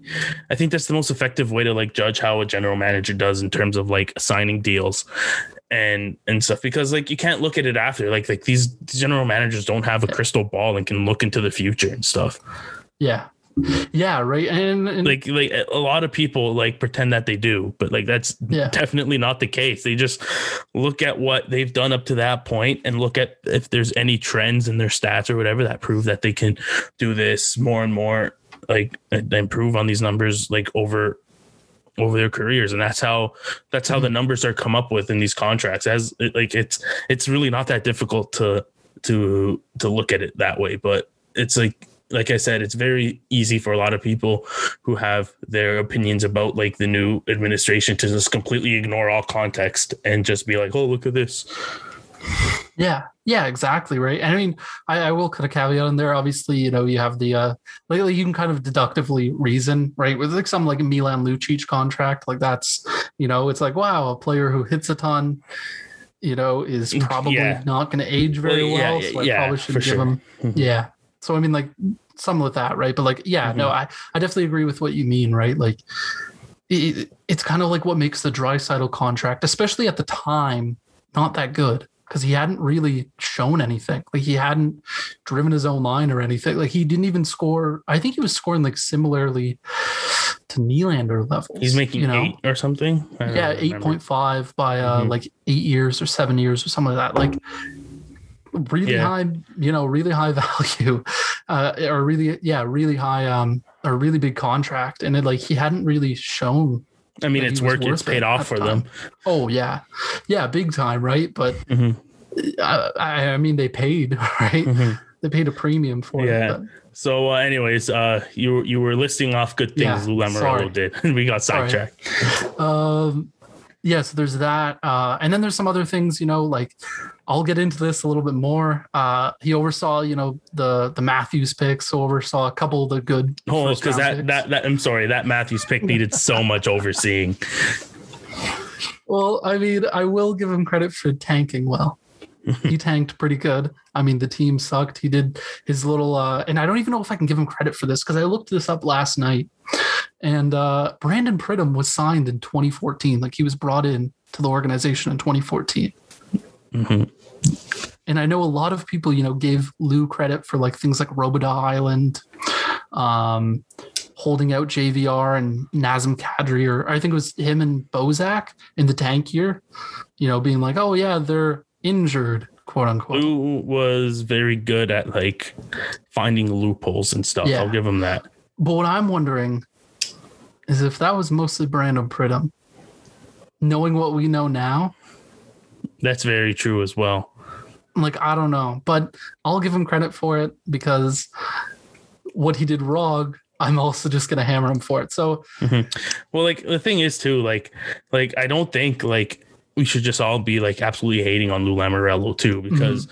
Speaker 1: I think that's the most effective way to like judge how a general manager does in terms of like signing deals and and stuff because like you can't look at it after like like these general managers don't have a crystal ball and can look into the future and stuff
Speaker 2: Yeah. Yeah. Right. And, and
Speaker 1: like like a lot of people like pretend that they do but like that's
Speaker 2: Yeah.
Speaker 1: definitely not the case they just look at what they've done up to that point and look at if there's any trends in their stats or whatever that prove that they can do this more and more like improve on these numbers like over over their careers and that's how that's how the mm-hmm. numbers are come up with in these contracts as like it's it's really not that difficult to to to look at it that way but it's like like I said, it's very easy for a lot of people who have their opinions about like the new administration to just completely ignore all context and just be like, "Oh, look at this."
Speaker 2: yeah. Yeah. Exactly. Right. And I mean, I, I will put a caveat in there. Obviously, you know, you have the, uh, like, like, you can kind of deductively reason, right? With like some like Milan Lucic contract, like that's, you know, it's like, wow, a player who hits a ton, you know, is probably
Speaker 1: Yeah.
Speaker 2: not going to age very
Speaker 1: Well, yeah,
Speaker 2: well. so I
Speaker 1: yeah,
Speaker 2: probably should give
Speaker 1: sure.
Speaker 2: him
Speaker 1: Mhm.
Speaker 2: Yeah. So I mean, like some with that, right? But like, yeah, no,
Speaker 1: Mhm.
Speaker 2: I I definitely agree with what you mean, right? Like, it, it's kind of like what makes the Draisaitl contract, especially at the time, not that good because he hadn't really shown anything. Like he hadn't driven his own line or anything. Like he didn't even score. I think he was scoring like similarly to Nylander levels.
Speaker 1: He's making
Speaker 2: you know?
Speaker 1: eight or something.
Speaker 2: Yeah, eight point five by uh
Speaker 1: Mhm.
Speaker 2: like eight years or seven years or something like that. Like really
Speaker 1: Yeah.
Speaker 2: high, you know, really high value, uh, or really yeah, really high um or really big contract, and it like he hadn't really shown.
Speaker 1: I mean, it's worked. It's paid
Speaker 2: it
Speaker 1: off for
Speaker 2: the
Speaker 1: them.
Speaker 2: Oh yeah, yeah, big time, right? But
Speaker 1: Mhm.
Speaker 2: uh, I, I mean, they paid right.
Speaker 1: Mhm.
Speaker 2: They paid a premium for
Speaker 1: Yeah.
Speaker 2: it.
Speaker 1: So, uh, anyways, uh, you you were listing off good
Speaker 2: Yeah,
Speaker 1: things Lou Lamoriello did, and we got sidetracked.
Speaker 2: Um, yeah. So there's that, uh, and then there's some other things. You know, like I'll get into this a little bit more. Uh, he oversaw, you know, the the Matthews picks. So oversaw a couple of the good.
Speaker 1: Oh, because that, that that I'm sorry, that Matthews pick needed so much overseeing.
Speaker 2: Well, I mean, I will give him credit for tanking well. He tanked pretty good. I mean, the team sucked. He did his little, uh, and I don't even know if I can give him credit for this because I looked this up last night. And uh, Brandon Pridham was signed in 2014. Like he was brought in to the organization in 2014.
Speaker 1: Mhm.
Speaker 2: And I know a lot of people, you know, gave Lou credit for like things like Robidas Island, um, holding out JVR and Nazem Kadri, or I think it was him and Bozak in the tank year, you know, being like, oh, yeah, they're injured, quote unquote.
Speaker 1: Lou was very good at like finding loopholes and stuff.
Speaker 2: Yeah.
Speaker 1: I'll give him that.
Speaker 2: But what I'm wondering is if that was mostly Brandon Pridham, knowing what we know now,
Speaker 1: That's very true as well.
Speaker 2: like I don't know, but I'll give him credit for it because what he did wrong, I'm also just gonna hammer him for it. So
Speaker 1: Well, like the thing is too, like, like I don't think like we should just all be like absolutely hating on Lou Lamoriello too, because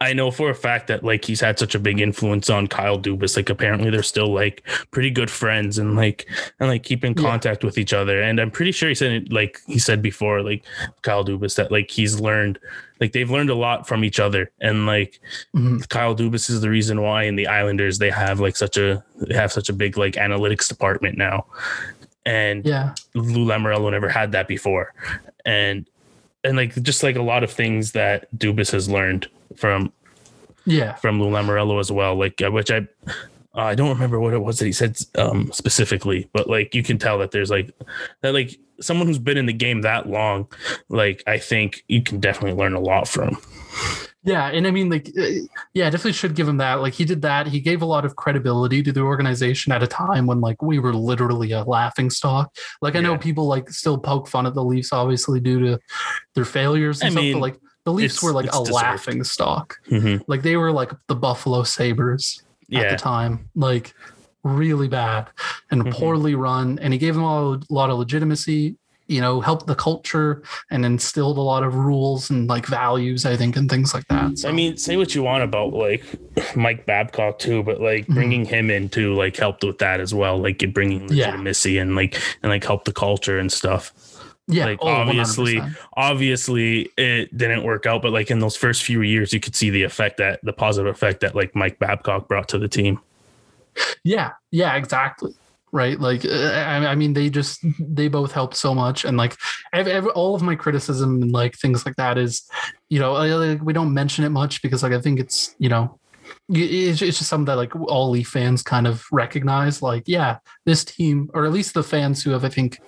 Speaker 1: I know for a fact that like he's had such a big influence on Kyle Dubas. Like apparently they're still like pretty good friends and like and like keep in
Speaker 2: Yeah.
Speaker 1: contact with each other. And I'm pretty sure he said it like he said before, like Kyle Dubas, that like he's learned like they've learned a lot from each other. And like
Speaker 2: mhm,
Speaker 1: Kyle Dubas is the reason why in the Islanders they have like such a they have such a big like analytics department now. And
Speaker 2: yeah,
Speaker 1: Lou Lamoriello never had that before. And and like just like a lot of things that Dubas has learned from
Speaker 2: yeah,
Speaker 1: from Lou Lamoriello as well. Like uh, which I uh, I don't remember what it was that he said um specifically, but like you can tell that there's like that like someone who's been in the game that long, like I think you can definitely learn a lot from.
Speaker 2: Yeah. And I mean, like, uh, yeah, definitely should give him that. Like, he did that. He gave a lot of credibility to the organization at a time when like we were literally a laughing stock. Like, I know people like still poke fun at the Leafs, obviously due to their failures and
Speaker 1: I
Speaker 2: stuff.
Speaker 1: mean,
Speaker 2: but like the Leafs were like a
Speaker 1: deserved.
Speaker 2: laughing stock.
Speaker 1: Mhm.
Speaker 2: Like they were like the Buffalo Sabres at the time, like really bad and
Speaker 1: Mhm.
Speaker 2: poorly run. And he gave them all a lot of legitimacy, you know, helped the culture and instilled a lot of rules and like values, I think, and things like that. So,
Speaker 1: I mean, say what you want about like Mike Babcock too, but like
Speaker 2: Mhm.
Speaker 1: bringing him in too, like helped with that as well. Like bringing
Speaker 2: Yeah.
Speaker 1: legitimacy and like and like help the culture and stuff.
Speaker 2: yeah,
Speaker 1: like,
Speaker 2: oh,
Speaker 1: obviously-
Speaker 2: 100%.
Speaker 1: Obviously, it didn't work out, but like in those first few years, you could see the effect that the positive effect that like Mike Babcock brought to the team.
Speaker 2: Yeah, yeah, exactly. Right. Like, I, I mean, they just, they both helped so much. And like, ev ev all of my criticism and like things like that is, you know, like, we don't mention it much because like, I think it's, you know, it's, it's just something that like all Leaf fans kind of recognize. Like, yeah, this team, or at least the fans who have, I think,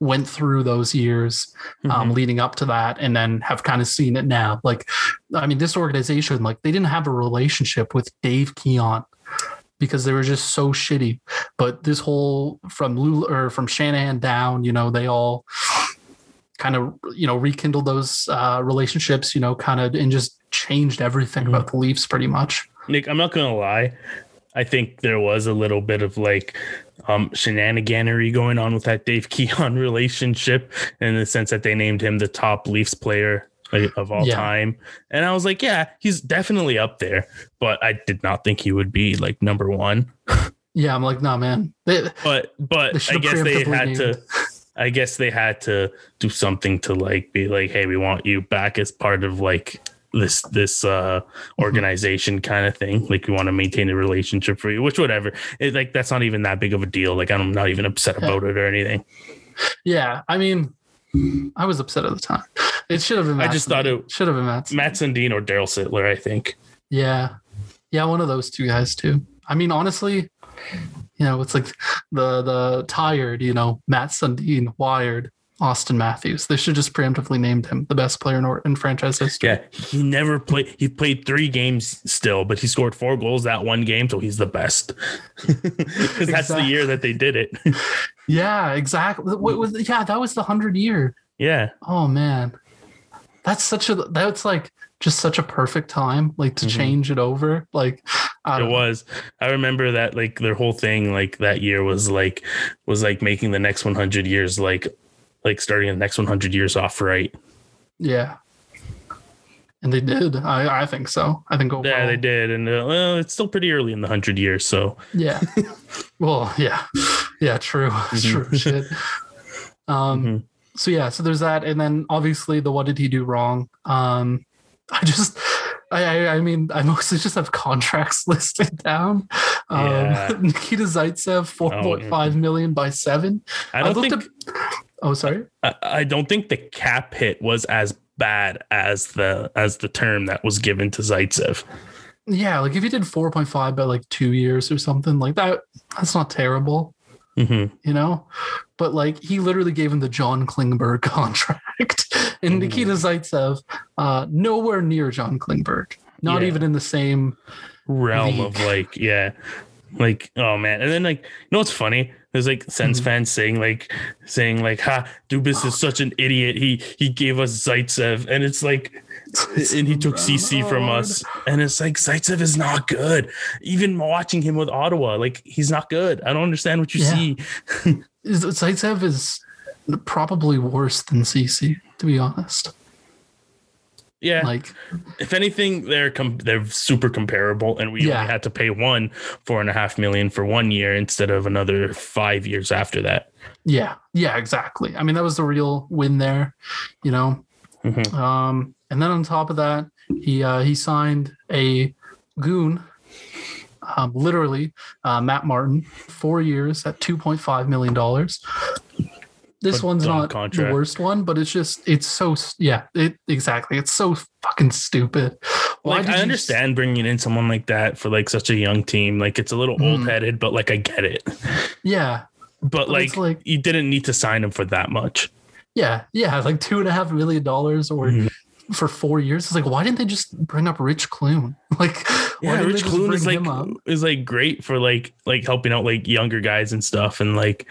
Speaker 2: went through those years um,
Speaker 1: Mhm.
Speaker 2: leading up to that and then have kind of seen it now. Like, I mean, this organization, like, they didn't have a relationship with Dave Keon because they were just so shitty. But this whole from Lou or from Shanahan down, you know, they all kind of, you know, rekindled those uh, relationships, you know, kind of and just changed everything
Speaker 1: Mhm.
Speaker 2: about the Leafs pretty much.
Speaker 1: Nick, I'm not gonna lie. I think there was a little bit of like um shenaniganery going on with that Dave Keon relationship in the sense that they named him the top Leafs player like, of all
Speaker 2: Yeah.
Speaker 1: time. And I was like, yeah, he's definitely up there, but I did not think he would be like number one.
Speaker 2: Yeah, I'm like, nah, man. They,
Speaker 1: But but I guess they had
Speaker 2: named.
Speaker 1: to I guess they had to do something to like be like, hey, we want you back as part of like this this uh
Speaker 2: Mm-hmm.
Speaker 1: organization kind of thing. Like we want to maintain a relationship for you, which whatever. It, like that's not even that big of a deal. Like I'm not even upset about it or anything.
Speaker 2: Yeah, I mean, I was upset at the time. It should have been.
Speaker 1: I just thought it-
Speaker 2: should have been Matt.
Speaker 1: Mats Sundin or Daryl Sittler, I think.
Speaker 2: Yeah. Yeah, one of those two guys too. I mean, honestly, you know, it's like the the tired, you know, Mats Sundin, wired, Auston Matthews. They should just preemptively named him the best player in, or- in franchise history.
Speaker 1: Yeah, he never played. He played three games still, but he scored four goals that one game, so he's the best. Because that's the year that they did it.
Speaker 2: Yeah, exactly. What was yeah, that was the hundred year.
Speaker 1: yeah,
Speaker 2: Oh man. That's such a that's like just such a perfect time, like to
Speaker 1: Mhm.
Speaker 2: change it over. Like
Speaker 1: it
Speaker 2: know.
Speaker 1: was. I remember that like their whole thing like that year was like was like making the next 100 years like like starting the next 100 years off right.
Speaker 2: Yeah. And they did. I, I think so. I think overall.
Speaker 1: Yeah, they did, and uh, well, it's still pretty early in the hundred years, so
Speaker 2: Yeah. well, yeah. Yeah, true.
Speaker 1: Mhm.
Speaker 2: True shit. Um
Speaker 1: mhm.
Speaker 2: So yeah, so there's that. And then obviously the what did he do wrong? Um I just I I, I mean I mostly just have contracts listed down. Um
Speaker 1: Yeah.
Speaker 2: Nikita Zaitsev, four point five million by seven.
Speaker 1: I don't
Speaker 2: looked
Speaker 1: think
Speaker 2: up- Oh, sorry.
Speaker 1: I, I don't think the cap hit was as bad as the as the term that was given to Zaitsev.
Speaker 2: Yeah, like if you did 4.5 by like two years or something like that, that's not terrible.
Speaker 1: Hmm
Speaker 2: you know but like he literally gave him the john klingberg contract and
Speaker 1: Mhm.
Speaker 2: nikita zaitsev uh nowhere near john klingberg not
Speaker 1: Yeah.
Speaker 2: even in the same
Speaker 1: Realm of like yeah, like oh man, and then like you know what's funny? There's like Sens
Speaker 2: Mhm.
Speaker 1: fans saying like saying like, "Ha, Dubas is such an idiot. He he gave us Zaitsev, and it's like, and he took Ceci from us, and it's like Zaitsev is not good. Even watching him with Ottawa, like he's not good. I don't understand what you
Speaker 2: Yeah.
Speaker 1: see.
Speaker 2: Is- Zaitsev is probably worse than Ceci, to be honest.
Speaker 1: Yeah,
Speaker 2: Like,
Speaker 1: if anything, they're com- they're super comparable, and we
Speaker 2: Yeah.
Speaker 1: only had to pay one four and a half million for one year instead of another five years after that.
Speaker 2: yeah, yeah, exactly. I mean, that was the real win there, you know.
Speaker 1: Mhm.
Speaker 2: Um, and then on top of that, he uh, he signed a goon, um, literally uh, Matt Martin, four years at two point five million dollars. This
Speaker 1: A
Speaker 2: one's not
Speaker 1: contract.
Speaker 2: the worst one, but it's just it's so yeah, it exactly. It's so fucking stupid. Why
Speaker 1: like I
Speaker 2: you-
Speaker 1: understand bringing in someone like that for like such a young team. Like it's a little
Speaker 2: Mhm.
Speaker 1: old headed, but like I get it.
Speaker 2: Yeah,
Speaker 1: But,
Speaker 2: But
Speaker 1: like,
Speaker 2: like-
Speaker 1: you didn't need to sign him for that much.
Speaker 2: yeah, yeah, like two and a half million dollars or
Speaker 1: Mhm.
Speaker 2: For four years. It's like why didn't they just bring up Rich Clune? Like
Speaker 1: Yeah, Rich Clune is like is like great for like like helping out like younger guys and stuff, and like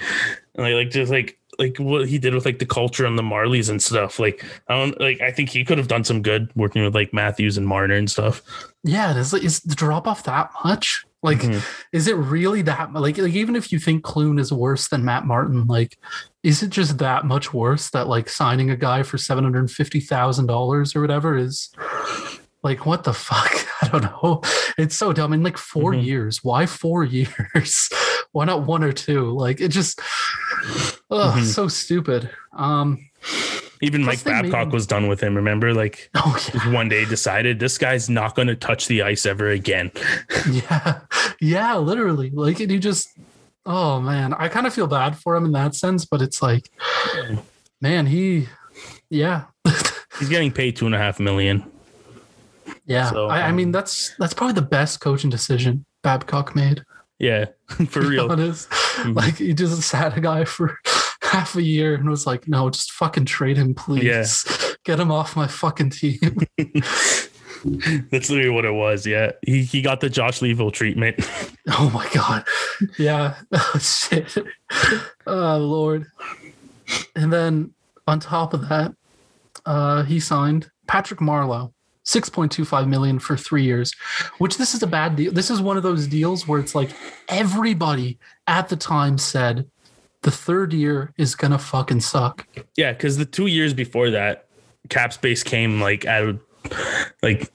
Speaker 1: and like, like just like like what he did with like the culture and the Marlies and stuff. Like I don't like I think he could have done some good working with like Matthews and Marner and stuff.
Speaker 2: Yeah, is is the drop off that much? Like,
Speaker 1: Mhm.
Speaker 2: is it really that like like even if you think Clune is worse than Matt Martin, like, is it just that much worse that like signing a guy for seven hundred fifty thousand dollars or whatever is like what the fuck? I don't know. It's so dumb. In like 4
Speaker 1: Mhm.
Speaker 2: years, why four years? why not one or two? Like it just, oh,
Speaker 1: Mhm.
Speaker 2: so stupid. Um,
Speaker 1: Even Mike
Speaker 2: made
Speaker 1: Babcock was done with him. Remember, like
Speaker 2: oh yeah.
Speaker 1: one day decided this guy's not going to touch the ice ever again.
Speaker 2: yeah yeah literally like and he just oh man i kind of feel bad for him in that sense but it's like man he yeah
Speaker 1: He's getting paid two and a half million.
Speaker 2: yeah
Speaker 1: So,
Speaker 2: I, I mean
Speaker 1: um,
Speaker 2: that's that's probably the best coaching decision babcock made
Speaker 1: Yeah, for real.
Speaker 2: honest
Speaker 1: Mhm.
Speaker 2: like he just sat a guy for half a year and was like no just fucking trade him please
Speaker 1: Yeah.
Speaker 2: get him off my fucking team
Speaker 1: That's literally what it was. Yeah, he he got the Josh Leivo treatment.
Speaker 2: Oh my god. Yeah. Oh shit. Oh lord. And then on top of that, uh he signed Patrick Marleau. 6.25 million for three years, which this is a bad deal. This is one of those deals where it's like everybody at the time said the third year is gonna fucking suck.
Speaker 1: Yeah, because the two years before that, cap space came like out of like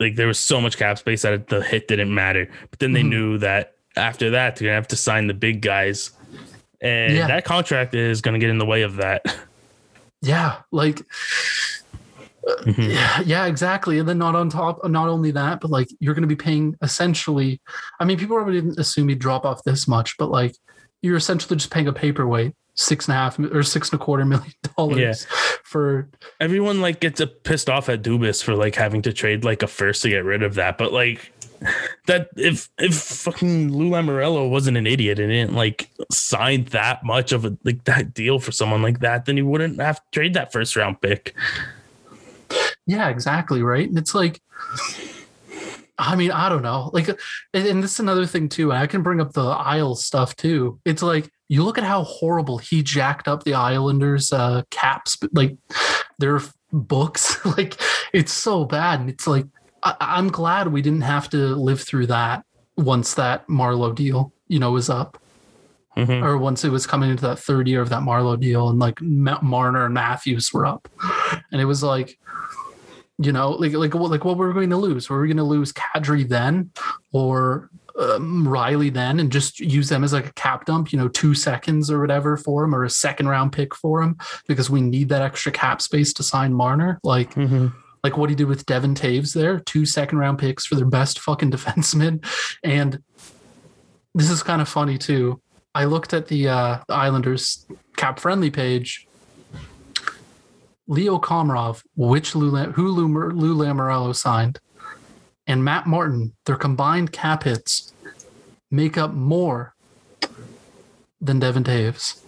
Speaker 1: like there was so much cap space that the hit didn't matter. But then they
Speaker 2: Mhm.
Speaker 1: knew that after that they're gonna have to sign the big guys, and
Speaker 2: Yeah.
Speaker 1: that contract is gonna get in the way of that.
Speaker 2: Yeah, like
Speaker 1: Mhm.
Speaker 2: Yeah, yeah, exactly. And then not on top, not only that, but like you're going to be paying essentially. I mean, people probably didn't assume you'd drop off this much, but like you're essentially just paying a paperweight six and a half or six and a quarter million dollars
Speaker 1: Yeah.
Speaker 2: For.
Speaker 1: Everyone like gets a pissed off at Dubas for like having to trade like a first to get rid of that, but like that if if fucking Lou Lamoriello wasn't an idiot and didn't like sign that much of a like that deal for someone like that, then he wouldn't have to trade that first round pick.
Speaker 2: Yeah, exactly. Right. And it's like, I mean, I don't know. Like, and, this is another thing too. I can bring up the Isles stuff too. It's like you look at how horrible he jacked up the Islanders' uh, caps, like their books. like it's so bad. And it's like I, I'm glad we didn't have to live through that once that Marleau deal, you know, was up
Speaker 1: Mhm.
Speaker 2: or once it was coming into that third year of that Marleau deal, and like Marner and Matthews were up, and it was like, you know, like like what like what were we going to lose? Were we going to lose Kadri then, or um, Rielly then, and just use them as like a cap dump? You know, two seconds or whatever for him, or a second round pick for him because we need that extra cap space to sign Marner. Like
Speaker 1: Mhm.
Speaker 2: like what he did with Devon Toews there, two second round picks for their best fucking defenseman. And this is kind of funny too. I looked at the uh, the Islanders cap friendly page. Leo Komarov, which Lou, who Lou, Lou Lamoriello signed, and Matt Martin, their combined cap hits make up more than Devon Toews.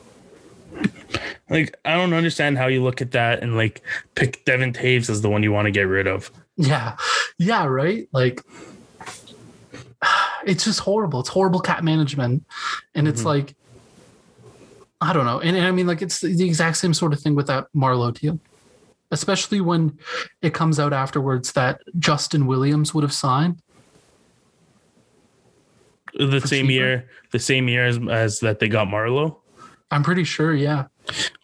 Speaker 1: Like I don't understand how you look at that and like pick Devon Toews as the one you want to get rid of.
Speaker 2: Yeah. Yeah, right? Like it's just horrible. It's horrible cap management. And it's
Speaker 1: Mhm.
Speaker 2: like I don't know. And, and I mean, like, it's the exact same sort of thing with that Marleau deal, especially when it comes out afterwards that Justin Williams would have signed.
Speaker 1: The same
Speaker 2: cheaper?
Speaker 1: year, the same year as, as that they got Marleau.
Speaker 2: I'm pretty sure, yeah.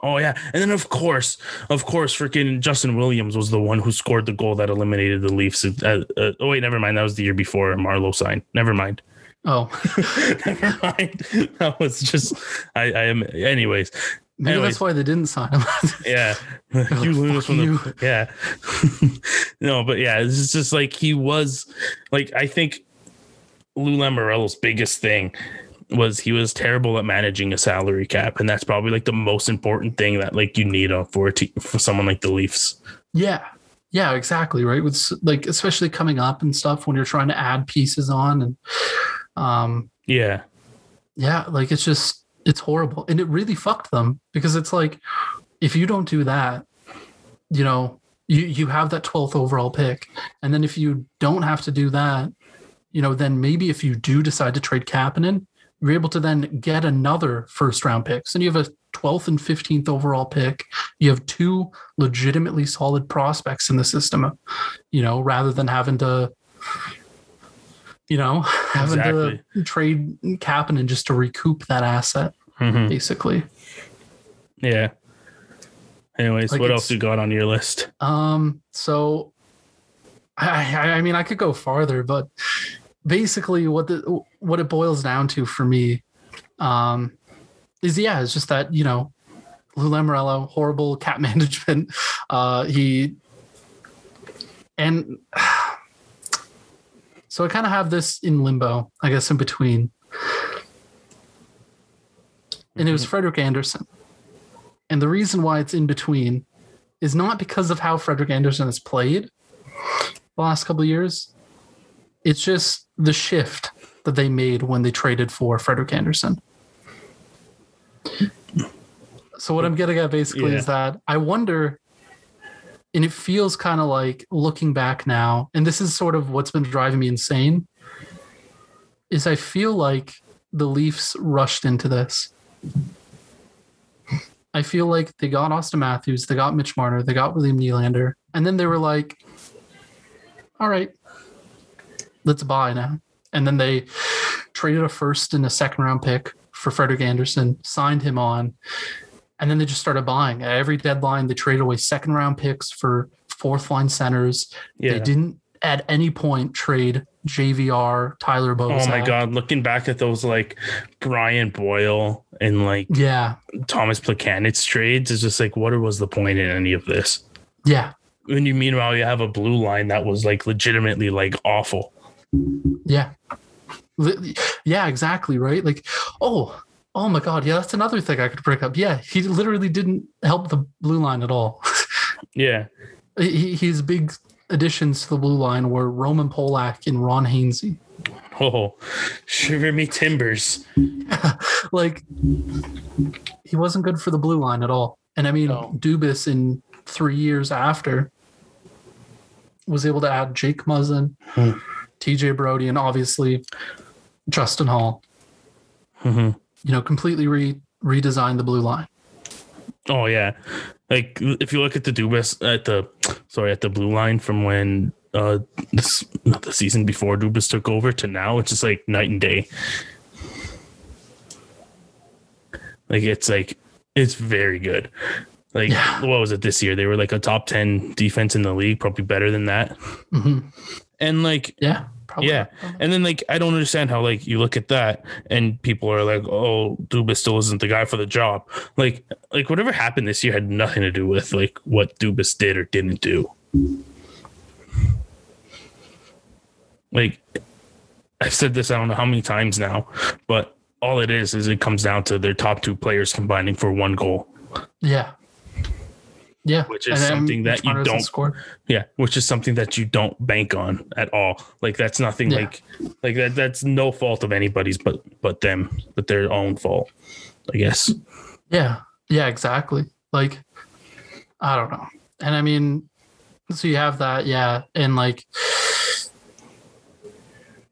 Speaker 1: Oh yeah, and then of course, of course, freaking Justin Williams was the one who scored the goal that eliminated the Leafs. Uh, uh, oh wait, never mind. That was the year before Marleau signed. Never mind.
Speaker 2: Oh,
Speaker 1: never mind. That was just I. I am. Anyways,
Speaker 2: maybe
Speaker 1: Anyways.
Speaker 2: that's why they didn't sign him.
Speaker 1: yeah,
Speaker 2: like,
Speaker 1: you lose from
Speaker 2: you."
Speaker 1: the yeah. no, but yeah, it's just like he was like I think Lou Lamoriello's biggest thing was he was terrible at managing a salary cap, and that's probably like the most important thing that like you need for for someone like the Leafs.
Speaker 2: yeah. Yeah, exactly. Right. With like, especially coming up and stuff when you're trying to add pieces on and, um,
Speaker 1: Yeah,
Speaker 2: yeah, like it's just, it's horrible. And it really fucked them because it's like, if you don't do that, you know, you, you have that 12th overall pick. And then if you don't have to do that, you know, then maybe if you do decide to trade Kapanen, you're able to then get another first round pick. So you have a 12th and 15th overall pick. You have two legitimately solid prospects in the system, you know, rather than having to, you know, having
Speaker 1: Exactly.
Speaker 2: to trade Kapanen just to recoup that asset,
Speaker 1: Mhm.
Speaker 2: basically.
Speaker 1: yeah. Anyways,
Speaker 2: Like
Speaker 1: what else you got on your list?
Speaker 2: Um, so I, I I mean I could go farther, but basically what the what it boils down to for me um is yeah, it's just that, you know, Lou Lamoriello, horrible cat management. Uh he and so I kind of have this in limbo, I guess in between. And it was mm-hmm. Frederik Andersen. And the reason why it's in between is not because of how Frederik Andersen has played the last couple of years. It's just the shift that they made when they traded for Frederik Andersen. So what I'm mm. getting at basically is that I wonder, and it feels kind of like looking back now, and this is sort of what's been driving me insane, is I feel like the Leafs rushed into this. I feel like they got Auston Matthews, they got Mitch Marner, they got William Nylander, and then they were like, all right, let's buy now. And then they traded a first and a second round pick for Frederik Andersen, signed him on, and then they just started buying. At every deadline, they traded away second round picks for fourth line centers.
Speaker 1: Yeah.
Speaker 2: They didn't at any point trade JVR, Tyler Bozak.
Speaker 1: Oh my god, looking back at those like Brian Boyle and like
Speaker 2: Yeah.
Speaker 1: Tomas Plekanec trades, is just like what was the point in any of this?
Speaker 2: Yeah.
Speaker 1: When you meanwhile you have a blue line that was like legitimately like awful.
Speaker 2: Yeah. Yeah, exactly. Right. Like, oh, oh my God. Yeah, that's another thing I could break up. Yeah, he literally didn't help the blue line at all.
Speaker 1: Yeah.
Speaker 2: he, his big additions to the blue line were Roman Polak and Ron Hainsey.
Speaker 1: Oh, shiver me timbers.
Speaker 2: like, he wasn't good for the blue line at all. And I mean,
Speaker 1: No.
Speaker 2: Dubas in three years after was able to add Jake Muzzin,
Speaker 1: Hmm.
Speaker 2: TJ Brodie, and obviously Justin Holl.
Speaker 1: hmm
Speaker 2: You know, completely re redesigned the blue line.
Speaker 1: Oh yeah, like if you look at the Dubas at the sorry at the blue line from when uh this the season before Dubas took over to now, it's just like night and day. Like it's like it's very good. Like
Speaker 2: Yeah.
Speaker 1: what was it this year? They were like a top ten defense in the league, probably better than that.
Speaker 2: hmm
Speaker 1: And like
Speaker 2: Yeah, probably.
Speaker 1: yeah. And then like I don't understand how like you look at that and people are like, oh, Dubas still isn't the guy for the job. Like like whatever happened this year had nothing to do with like what Dubas did or didn't do. Like I've said this I don't know how many times now, but all it is is it comes down to their top two players combining for one goal.
Speaker 2: Yeah. Yeah.
Speaker 1: Which is
Speaker 2: And
Speaker 1: something that you don't-
Speaker 2: scored.
Speaker 1: Yeah, which is something that you don't bank on at all. Like that's nothing
Speaker 2: Yeah.
Speaker 1: like like that that's no fault of anybody's but but them, but their own fault, I guess.
Speaker 2: Yeah. Yeah, exactly. Like, I don't know. And I mean, so you have that, yeah. And like,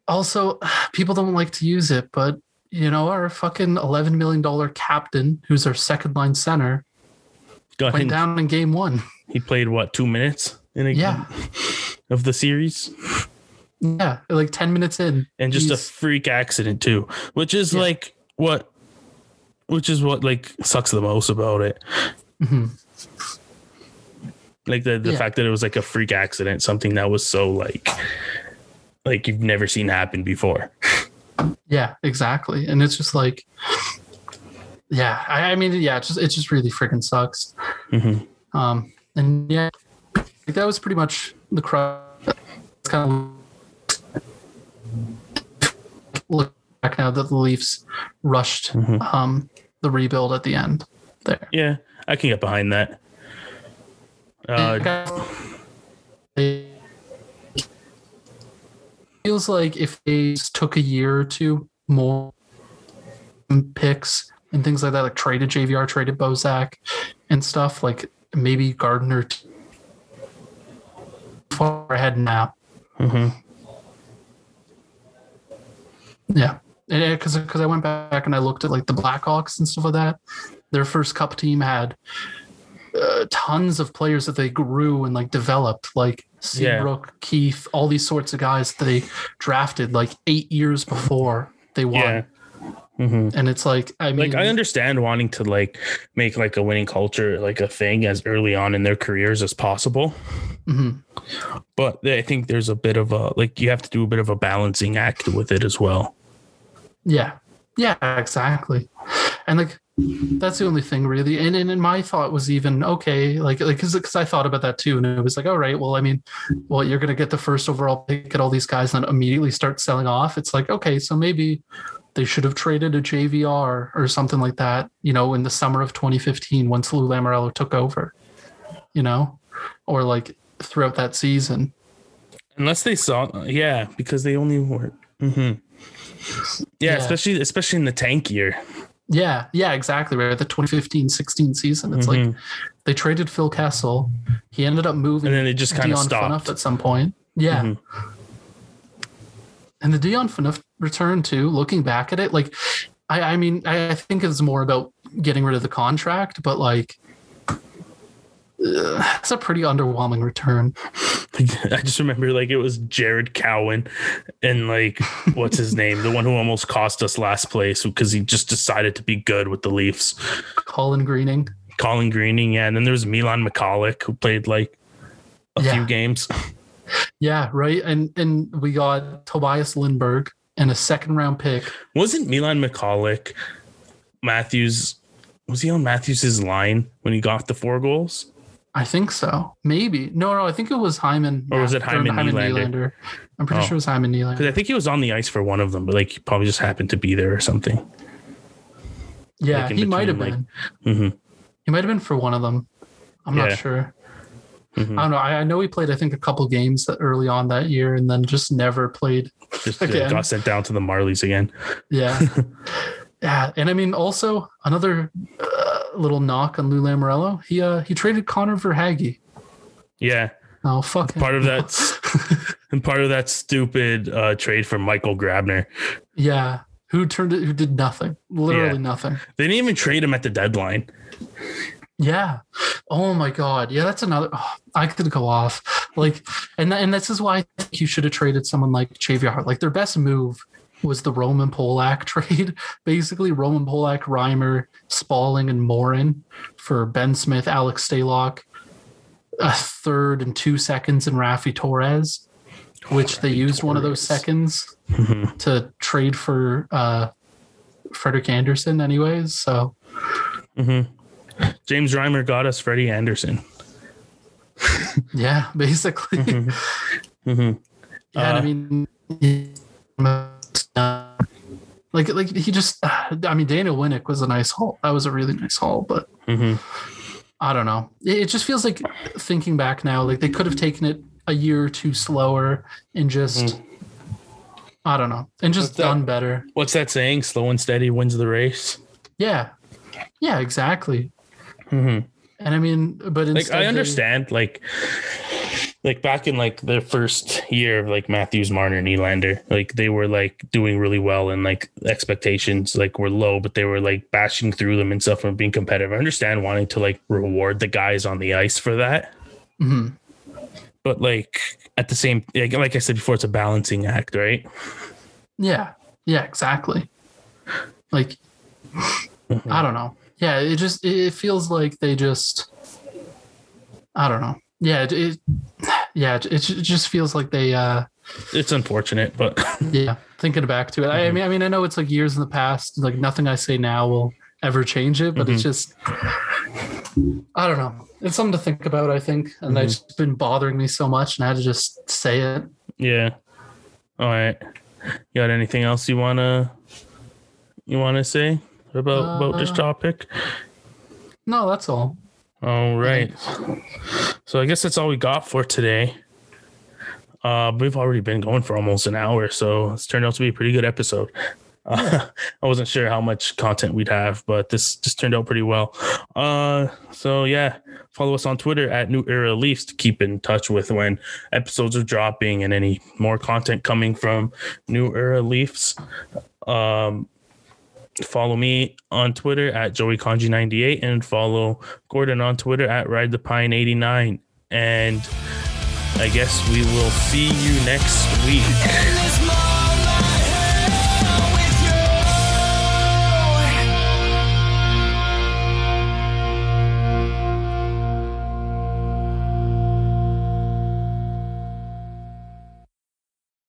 Speaker 2: also, people don't like to use it, but you know, our fucking eleven million dollar captain, who's our second line center,
Speaker 1: Got
Speaker 2: went
Speaker 1: him.
Speaker 2: down in game one.
Speaker 1: He played what two minutes in a
Speaker 2: Yeah.
Speaker 1: of the series,
Speaker 2: Yeah, like ten minutes in,
Speaker 1: and just a freak accident too, which is
Speaker 2: Yeah.
Speaker 1: like what, which is what like sucks the most about it.
Speaker 2: Mhm.
Speaker 1: Like the the
Speaker 2: Yeah.
Speaker 1: fact that it was like a freak accident, something that was so like, like you've never seen happen before.
Speaker 2: Yeah, exactly. And it's just like, yeah, I, I mean, yeah, it just it just really freaking sucks.
Speaker 1: Mhm.
Speaker 2: Um, and yeah, like that was pretty much the crux. It's kind of look back now that the Leafs rushed
Speaker 1: Mhm.
Speaker 2: um the rebuild at the end there.
Speaker 1: Yeah, I can get behind that. Uh,
Speaker 2: it feels like if they took a year or two more picks and things like that, like traded JVR, traded Bozak and stuff, like maybe Gardner far ahead now.
Speaker 1: mhm.
Speaker 2: Yeah. Because because I went back and I looked at like the Blackhawks and stuff like that. Their first cup team had uh, tons of players that they grew and like developed, like
Speaker 1: Yeah.
Speaker 2: Seabrook, Keith, all these sorts of guys that they drafted like eight years before they won.
Speaker 1: Yeah. Hmm
Speaker 2: And it's like I mean,
Speaker 1: Like I understand wanting to like make like a winning culture like a thing as early on in their careers as possible,
Speaker 2: mhm.
Speaker 1: but I think there's a bit of a like you have to do a bit of a balancing act with it as well.
Speaker 2: Yeah. Yeah, exactly. And like that's the only thing really. And and, and my thought was even okay, like like because I thought about that too, and it was like, all right, well, I mean, well, you're gonna get the first overall pick at all these guys and then immediately start selling off. It's like, okay, so maybe they should have traded a JVR or something like that, you know, in the summer of 2015 once Lou Lamoriello took over, you know, or like throughout that season.
Speaker 1: Unless they saw, yeah, because they only were. hmm Yeah,
Speaker 2: Yeah.
Speaker 1: especially especially in the tank year.
Speaker 2: Yeah, yeah, exactly. Right. The 2015 16 season. It's like
Speaker 1: Mhm.
Speaker 2: they traded Phil Kessel. He ended up moving
Speaker 1: and then it just kind of stopped.
Speaker 2: At some point. Yeah.
Speaker 1: Mhm.
Speaker 2: And the Dion Phaneuf return too, looking back at it, like I, I mean, I I think it's more about getting rid of the contract, but like it's a pretty underwhelming return.
Speaker 1: I just remember like it was Jared Cowen and like what's his name, the one who almost cost us last place because he just decided to be good with the Leafs.
Speaker 2: Colin Greening.
Speaker 1: Colin Greening, yeah, and then there was Milan Michalek who played like a
Speaker 2: Yeah.
Speaker 1: few games.
Speaker 2: Yeah, right. And and we got Tobias Lindberg and a second round pick.
Speaker 1: Wasn't Milan Michalek Matthews? Was he on Matthews's line when he got the four goals?
Speaker 2: I think so. Maybe. No, no, I think it was Hyman.
Speaker 1: Or was it Hyman Hyman Nylander?
Speaker 2: I'm pretty
Speaker 1: Oh.
Speaker 2: sure it was Hyman Nylander.
Speaker 1: Because I think he was on the ice for one of them, but like he probably just happened to be there or something.
Speaker 2: Yeah,
Speaker 1: like
Speaker 2: he might have
Speaker 1: between,
Speaker 2: been.
Speaker 1: like- hmm
Speaker 2: He might have been for one of them. I'm
Speaker 1: Yeah.
Speaker 2: not sure.
Speaker 1: Mhm.
Speaker 2: I don't know. I, I know he played, I think, a couple games that early on that year, and then just never played.
Speaker 1: Just uh,
Speaker 2: Again.
Speaker 1: got sent down to the Marlies again.
Speaker 2: Yeah, yeah. And I mean, also another uh, little knock on Lou Lamoriello. He uh he traded Connor Verhaeghe.
Speaker 1: Yeah,
Speaker 2: Oh fuck.
Speaker 1: part of that, and part of that stupid uh, trade for Michael Grabner.
Speaker 2: yeah. Who turned it? Who did nothing? Literally
Speaker 1: Yeah.
Speaker 2: nothing.
Speaker 1: They didn't even trade him at the deadline.
Speaker 2: Yeah. Oh my god. Yeah, that's another. oh, I could go off. Like, and and this is why I think you should have traded someone like JVR. Like their best move was the Roman Polak trade. Basically, Roman Polak, Reimer, Spaling, and Morin for Ben Smith, Alex Stalock, a third and two seconds in Raffi Torres, which they
Speaker 1: Rafi
Speaker 2: used one of those
Speaker 1: Torres.
Speaker 2: seconds
Speaker 1: Mhm.
Speaker 2: to trade for uh Frederik Andersen, anyways. So
Speaker 1: Mhm. James Reimer got us Freddie Andersen.
Speaker 2: yeah, basically.
Speaker 1: Mhm. Mhm.
Speaker 2: Yeah,
Speaker 1: Uh,
Speaker 2: I mean, like like he just. I mean, Daniel Winnik was a nice haul. That was a really nice haul, but
Speaker 1: Mhm.
Speaker 2: I don't know. It, it just feels like thinking back now, like they could have taken it a year or two slower and just. I don't know, and just
Speaker 1: What's that?
Speaker 2: done better.
Speaker 1: What's that saying? Slow and steady wins the race.
Speaker 2: Yeah, yeah, exactly.
Speaker 1: Mhm.
Speaker 2: And I mean, but
Speaker 1: like I
Speaker 2: they-
Speaker 1: understand like like back in like the first year of like Matthews, Marner, and Nylander, like they were like doing really well and like expectations like were low, but they were like bashing through them and stuff and being competitive. I understand wanting to like reward the guys on the ice for that.
Speaker 2: Mhm.
Speaker 1: But like at the same like, like I said before, it's a balancing act, right?
Speaker 2: Yeah. Yeah, exactly. Like
Speaker 1: Mm-hmm.
Speaker 2: I don't know. Yeah, it just it feels like they just I don't know. Yeah, it, it yeah, it, it just feels like they uh
Speaker 1: It's unfortunate, but
Speaker 2: yeah, thinking back to it. I, I
Speaker 1: Mm-hmm.
Speaker 2: mean I mean I know it's like years in the past, like nothing I say now will ever change it, but it's
Speaker 1: Mm-hmm.
Speaker 2: just I don't know. It's something to think about, I think. And
Speaker 1: Mm-hmm.
Speaker 2: it's been bothering me so much and I had to just say it.
Speaker 1: yeah. All right. You got anything else you wanna you wanna say about about this
Speaker 2: Uh,
Speaker 1: topic?
Speaker 2: No, that's all.
Speaker 1: All right. So I guess that's all we got for today. Uh, we've already been going for almost an hour, so it's turned out to be a pretty good episode. Uh, I wasn't sure how much content we'd have, but this just turned out pretty well. Uh, so yeah, follow us on Twitter at New Era Leafs to keep in touch with when episodes are dropping and any more content coming from New Era Leafs. Um, follow me on Twitter at Joey Conji98 and follow Gordon on Twitter at Ride the Pine 89. And I guess we will see you next week.